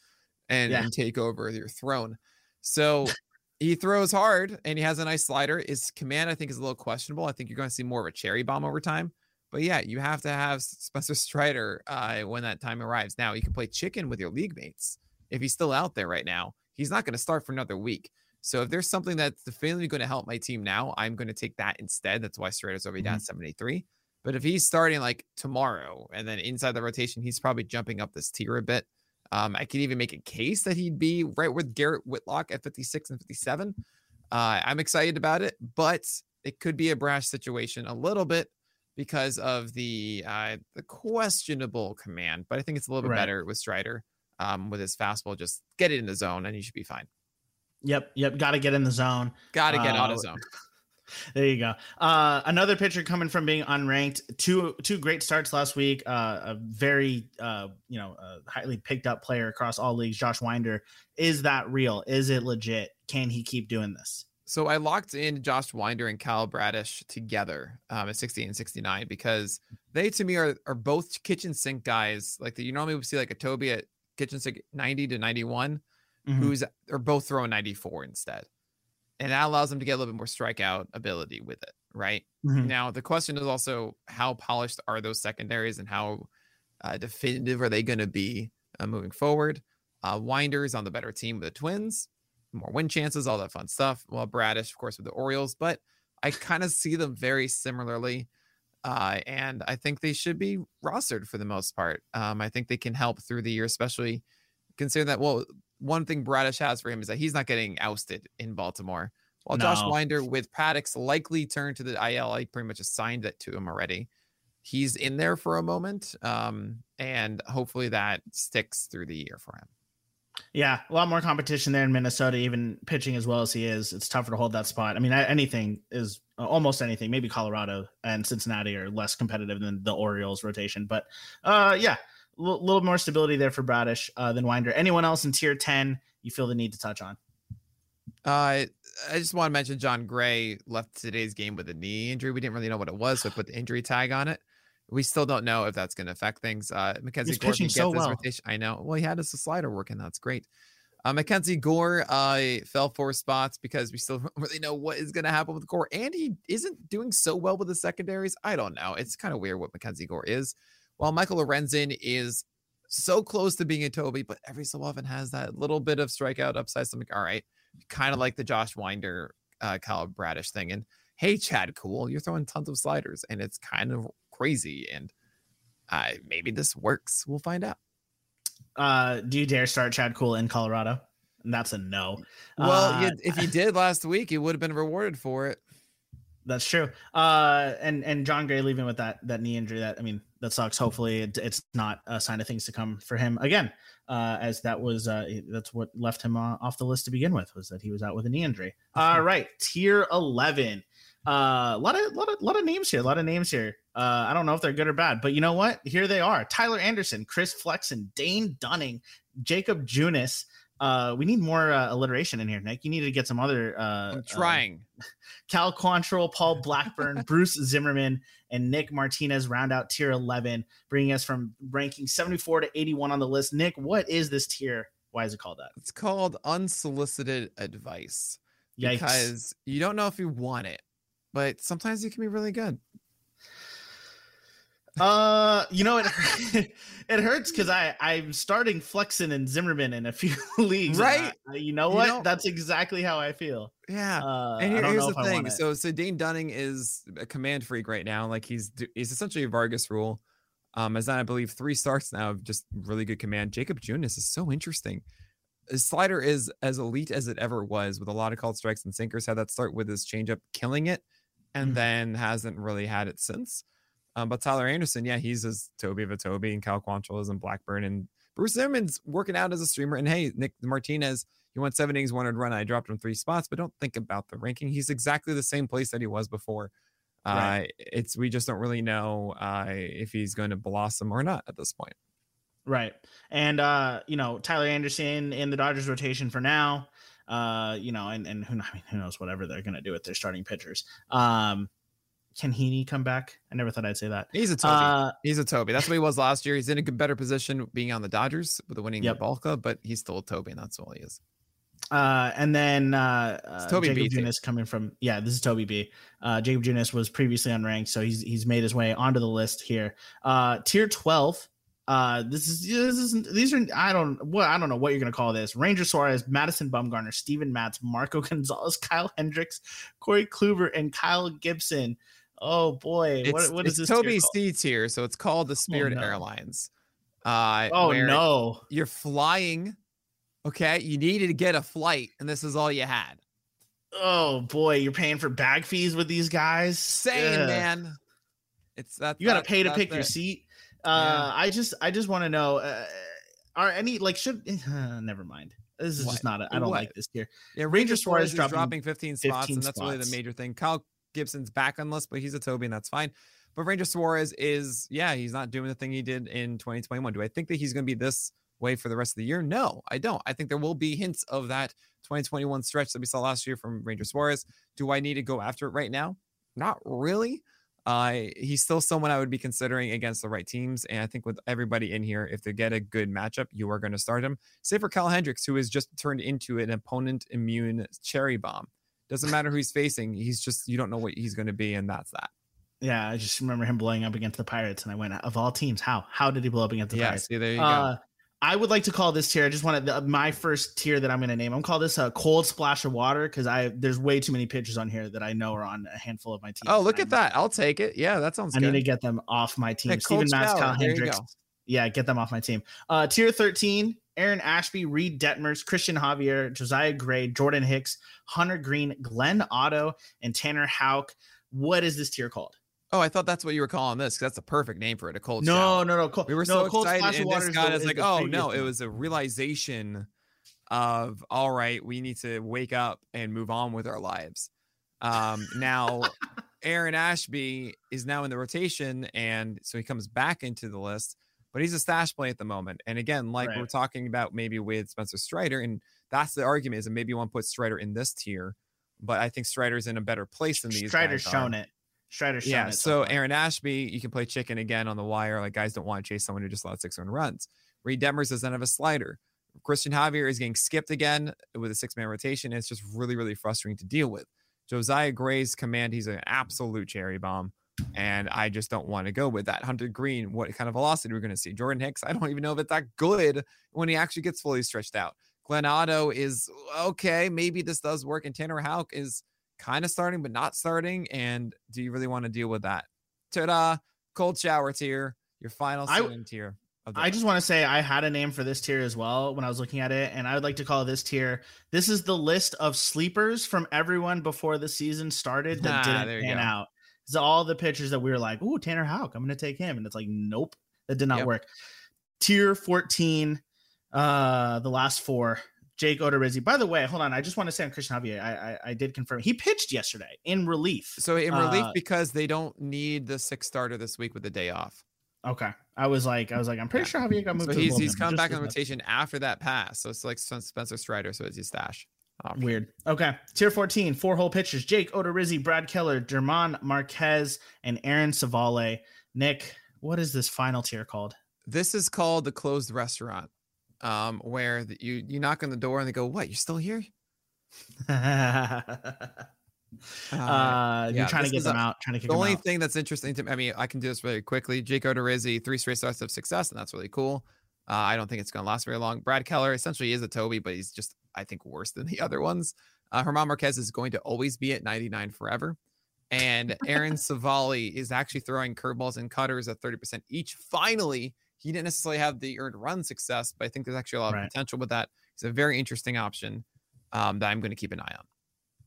and, yeah. and take over your throne. So he throws hard and he has a nice slider. His command, I think, is a little questionable. I think you're going to see more of a cherry bomb over time. But yeah, you have to have Spencer Strider uh, when that time arrives. Now you can play chicken with your league mates if he's still out there right now. He's not going to start for another week. So if there's something that's definitively going to help my team now, I'm going to take that instead. That's why Strider's already down Mhm. 73. But if he's starting like tomorrow and then inside the rotation, he's probably jumping up this tier a bit. Um, I could even make a case that he'd be right with Garrett Whitlock at 56 and 57. Uh, I'm excited about it, but it could be a brash situation a little bit because of the uh, the questionable command. But I think it's a little bit Right. better with Strider um, with his fastball. Just get it in the zone and you should be fine. Yep, yep. Got to get in the zone. Got to get out Uh, of zone. There you go. Uh, another pitcher coming from being unranked. Two two great starts last week. Uh, a very uh, you know uh, highly picked up player across all leagues. Josh Winder. Is that real? Is it legit? Can he keep doing this? So I locked in Josh Winder and Kyle Bradish together um, at 60 and 69 because they to me are are both kitchen sink guys. Like the, you normally would see like a Toby at kitchen sink 90 to 91, Mhm. who's are both throwing 94 instead. And that allows them to get a little bit more strikeout ability with it, right? Mhm. Now the question is also how polished are those secondaries and how uh, definitive are they going to be uh, moving forward? Uh, Winder's on the better team with the Twins, more win chances, all that fun stuff. Well, Bradish, of course, with the Orioles, but I kind of see them very similarly. Uh, and I think they should be rostered for the most part. Um, I think they can help through the year, especially considering that. Well, one thing Bradish has for him is that he's not getting ousted in Baltimore. While Josh Winder with Paddack's likely turned to the IL, I pretty much assigned that to him already. He's in there for a moment, um, and hopefully that sticks through the year for him. Yeah, a lot more competition there in Minnesota. Even pitching as well as he is, it's tougher to hold that spot. I mean, anything is uh, almost anything. Maybe Colorado and Cincinnati are less competitive than the Orioles rotation, but uh, yeah, a little more stability there for Bradish uh, than Winder. Anyone else in tier ten you feel the need to touch on? Uh, I just want to mention Jon Gray left today's game with a knee injury. We didn't really know what it was, so I put the injury tag on it. We still don't know if that's going to affect things. Uh, MacKenzie He's Gore pitching gets so his well. rotation. I know. Well, he had his slider working. That's great. Uh, MacKenzie Gore uh, fell four spots because we still don't really know what is going to happen with Gore, and he isn't doing so well with the secondaries. I don't know. It's kind of weird what MacKenzie Gore is. While Michael Lorenzen is so close to being a Toby, but every so often has that little bit of strikeout upside. Something, all right, kind of like the Josh Winder, uh, Kyle Bradish thing. And hey, Chad, Kuhl, you're throwing tons of sliders, and it's kind of crazy. And uh, maybe this works. We'll find out. Uh, do you dare start Chad Kuhl in Colorado? And that's a no. Well, Uh, you, if you did last week, you would have been rewarded for it. That's true. Uh, and and Jon Gray leaving with that that knee injury. That I mean, that sucks. Hopefully, it, it's not a sign of things to come for him again. Uh, as that was uh, that's what left him uh, off the list to begin with was that he was out with a knee injury. All right, tier eleven. Uh, a lot of lot of lot of names here. A lot of names here. Uh, I don't know if they're good or bad, but you know what? Here they are: Tyler Anderson, Chris Flexen, Dane Dunning, Jakob Junis. Uh, we need more uh, alliteration in here, Nick. You need to get some other. Uh, I'm uh, trying. Cal Quantrill, Paul Blackburn, Bruce Zimmermann, and Nick Martinez round out tier 11, bringing us from ranking 74 to 81 on the list. Nick, what is this tier? Why is it called that? it's called unsolicited advice Yikes. because you don't know if you want it, but sometimes it can be really good. Uh, you know, it it hurts because I I'm starting Flexen and Zimmermann in a few leagues. Right? I- you know You what? know- That's exactly how I feel. Yeah. Uh, and here- here's the thing. So, so Dane Dunning is a command freak right now. Like he's he's essentially a Vargas rule. Um, has done I believe three starts now of just really good command. Jakob Junis is so interesting. His slider is as elite as it ever was, with a lot of called strikes and sinkers. Had that start with his changeup killing it, and Mhm. then hasn't really had it since. Um, but Tyler Anderson, yeah, he's as Toby of a Toby, and Cal Quantrill is in Blackburn, and Bruce Zimmermann's working out as a streamer. And hey, Nick Martinez, he went seven innings, one run. I dropped him three spots, but don't think about the ranking. He's exactly the same place that he was before. Right. Uh, it's we just don't really know uh, if he's going to blossom or not at this point. Right. And uh, you know, Tyler Anderson in the Dodgers rotation for now. Uh, you know, and and who, I mean, who knows whatever they're gonna do with their starting pitchers. Um, can Heaney come back? I never thought I'd say that. He's a Toby. Uh, he's a Toby. That's what he was last year. He's in a better position being on the Dodgers with the winning Yep. Balka, but he's still a Toby, and that's all he is. uh, and then uh, uh Toby Jakob B. Junis coming from yeah, this is Toby B. Uh, Jakob Junis was previously unranked, so he's he's made his way onto the list here. Uh, tier twelve. Uh, this is this is these are I don't what I don't know what you're gonna call this. Ranger Suarez, Madison Bumgarner, Steven Matz, Marco Gonzalez, Kyle Hendricks, Corey Kluber, and Kyle Gibson. Oh boy, It's, what what is this? Toby? C tier, so it's called the Spirit no. Airlines. Uh, Oh no. You're flying. Okay, you needed to get a flight, and this is all you had. Oh boy, you're paying for bag fees with these guys. Same Ugh. man. It's that You got to pay to pick your seat. Uh, I just I just want to know uh, are any like should uh, never mind. This is What? just not a, I don't What? like this tier. Yeah, Ranger Suarez Suarez is dropping dropping 15 spots, 15 and that's really the major thing. Kyle Gibson's back on list, but he's a Toby, and that's fine. But Ranger Suarez is, yeah, he's not doing the thing he did in 2021. Do I think that he's going to be this way for the rest of the year? No, I don't. I think there will be hints of that 2021 stretch that we saw last year from Ranger Suarez. Do I need to go after it right now? Not really. Uh, he's still someone I would be considering against the right teams. And I think with everybody in here, if they get a good matchup, you are going to start him. Save for Kyle Hendricks, who has just turned into an opponent immune cherry bomb. Doesn't matter who he's facing. He's just, you don't know what he's going to be. And that's that. Yeah, I just remember him blowing up against the Pirates, and I went, of all teams, how how did he blow up against the yeah. Pirates? See, there you go. Uh, I would like to call this tier. I just wanted the, my first tier that I'm going to name. I'm call this a cold splash of water because I there's way too many pitchers on here that I know are on a handful of my teams. Oh, look at that. I'll take it. Yeah, that sounds I good. need to get them off my team. Yeah, Steven Matz. Kyle Hendricks. Yeah, get them off my team. Uh, tier 13, Aaron Ashby, Reid Detmers, Christian Javier, Josiah Gray, Jordan Hicks, Hunter Greene, Glenn Otto, and Tanner Houck. What is this tier called? Oh, I thought that's what you were calling this. That's the perfect name for it. A cold No, shower. no, no. Cold, We were no, so cold excited, and this guy is like, "Oh no!" It was a realization of, "All right, we need to wake up and move on with our lives." Um, now, Aaron Ashby is now in the rotation, and so he comes back into the list, but he's a stash play at the moment. And again, like we're talking about, maybe with Spencer Strider, and that's the argument is that maybe you want to put Strider in this tier, but I think Strider's in a better place than these. Strider's guys are. shown it. Strider's shown Yeah. it. So far. Aaron Ashby, you can play chicken again on the wire. Like guys don't want to chase someone who just allowed six run runs. Reid Detmers doesn't have a slider. Christian Javier is getting skipped again with a six man rotation. It's just really, really frustrating to deal with. Josiah Gray's command, he's an absolute cherry bomb. And I just don't want to go with that. Hunter Greene, what kind of velocity we're going to see? Jordan Hicks, I don't even know if it's that good when he actually gets fully stretched out. Glenn Otto is okay. Maybe this does work. And Tanner Houck is kind of starting, but not starting. And do you really want to deal with that? Ta-da! Cold shower tier, your final I- tier. I just want to say I had a name for this tier as well when I was looking at it, and I would like to call this tier. This is the list of sleepers from everyone before the season started that Ah, didn't pan go. out. It's all the pitchers that we were like, "Ooh, Tanner Houck, I'm going to take him," and it's like, nope, that did not Yep. work. Tier 14, uh, the last four. Jake Odorizzi. By the way, hold on. I just want to say on Christian Javier, I, I I did confirm he pitched yesterday in relief. so in relief uh, because they don't need the six starter this week with the day off. Okay, I was like, I was like, I'm pretty Yeah. sure Javier got moved. So to the he's he's come back on rotation after that pass. So it's like Spencer Strider. So it's his stash. Option. Weird. Okay. Tier 14, four hole pitchers Jake Odorizzi, Brad Keller, German Marquez, and Aaron Civale. Nick, what is this final tier called? This is called the closed restaurant, um, where the, you you knock on the door and they go, "What? You're still here?" uh, Uh, you're yeah, trying to get them a- out, trying to kick the them only out. thing that's interesting to me, I mean, I can do this very quickly. Jake Odorizzi, three straight starts of success, and that's really cool. Uh, I don't think it's going to last very long. Brad Keller essentially is a Toby, but he's just, I think, worse than the other ones. Uh, Herman Marquez is going to always be at 99 forever. And Aaron Civale is actually throwing curveballs and cutters at 30% each. Finally, he didn't necessarily have the earned run success, but I think there's actually a lot of Right. potential with that. He's a very interesting option um, that I'm going to keep an eye on.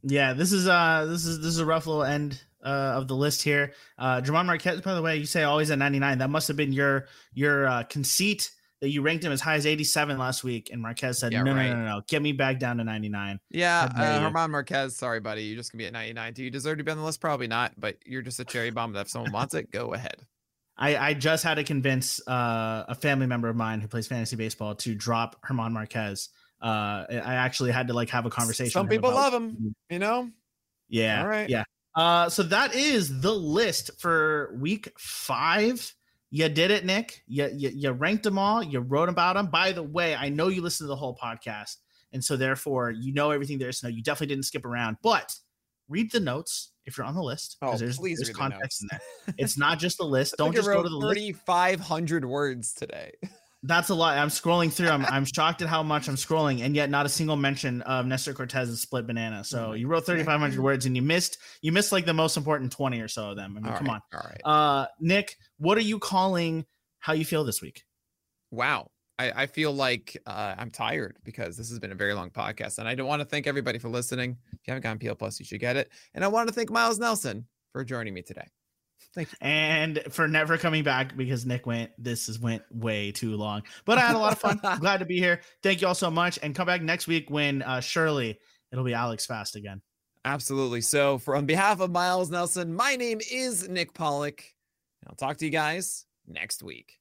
Yeah, this is uh this is this is a rough little end uh of the list here. Uh German Marquez, by the way, you say always at 99. That must have been your your uh conceit that you ranked him as high as 87 last week, and Marquez said, Yeah, no, right. no, no, no, no, get me back down to 99. Yeah, uh. Herman Marquez. Sorry, buddy. You're just gonna be at 99. Do you deserve to be on the list? Probably not. But you're just a cherry bomb. That if someone wants it, go ahead. I, I just had to convince uh, a family member of mine who plays fantasy baseball to drop Herman Marquez. Uh, I actually had to like have a conversation. Some people about- love him. You know. Yeah. All right. Yeah. Uh, so that is the list for week five. You did it, Nick. You, you you ranked them all. You wrote about them. By the way, I know you listened to the whole podcast, and so therefore you know everything there is to know. You definitely didn't skip around. But read the notes if you're on the list. Oh, there's, please there's read the notes. in there. It's not just the list. Don't just go to the list. 3,500 words today. That's a lot. I'm scrolling through. I'm, I'm shocked at how much I'm scrolling, and yet not a single mention of Nestor Cortes's split banana. So you wrote 3,500 words, and you missed you missed like the most important 20 or so of them. I mean, All come right, All right. uh, Nick. What are you calling how you feel this week? Wow. I, I feel like uh, I'm tired because this has been a very long podcast. And I don't want to thank everybody for listening. If you haven't gotten PL Plus, you should get it. And I want to thank Miles Nelson for joining me today. Thank you. And for never coming back because Nick went. This has went way too long, but I had a lot of fun. Glad to be here. Thank you all so much, and come back next week when uh, surely it'll be Alex Fast again. Absolutely. So, for on behalf of Miles Nelson, my name is Nick Pollack. I'll talk to you guys next week.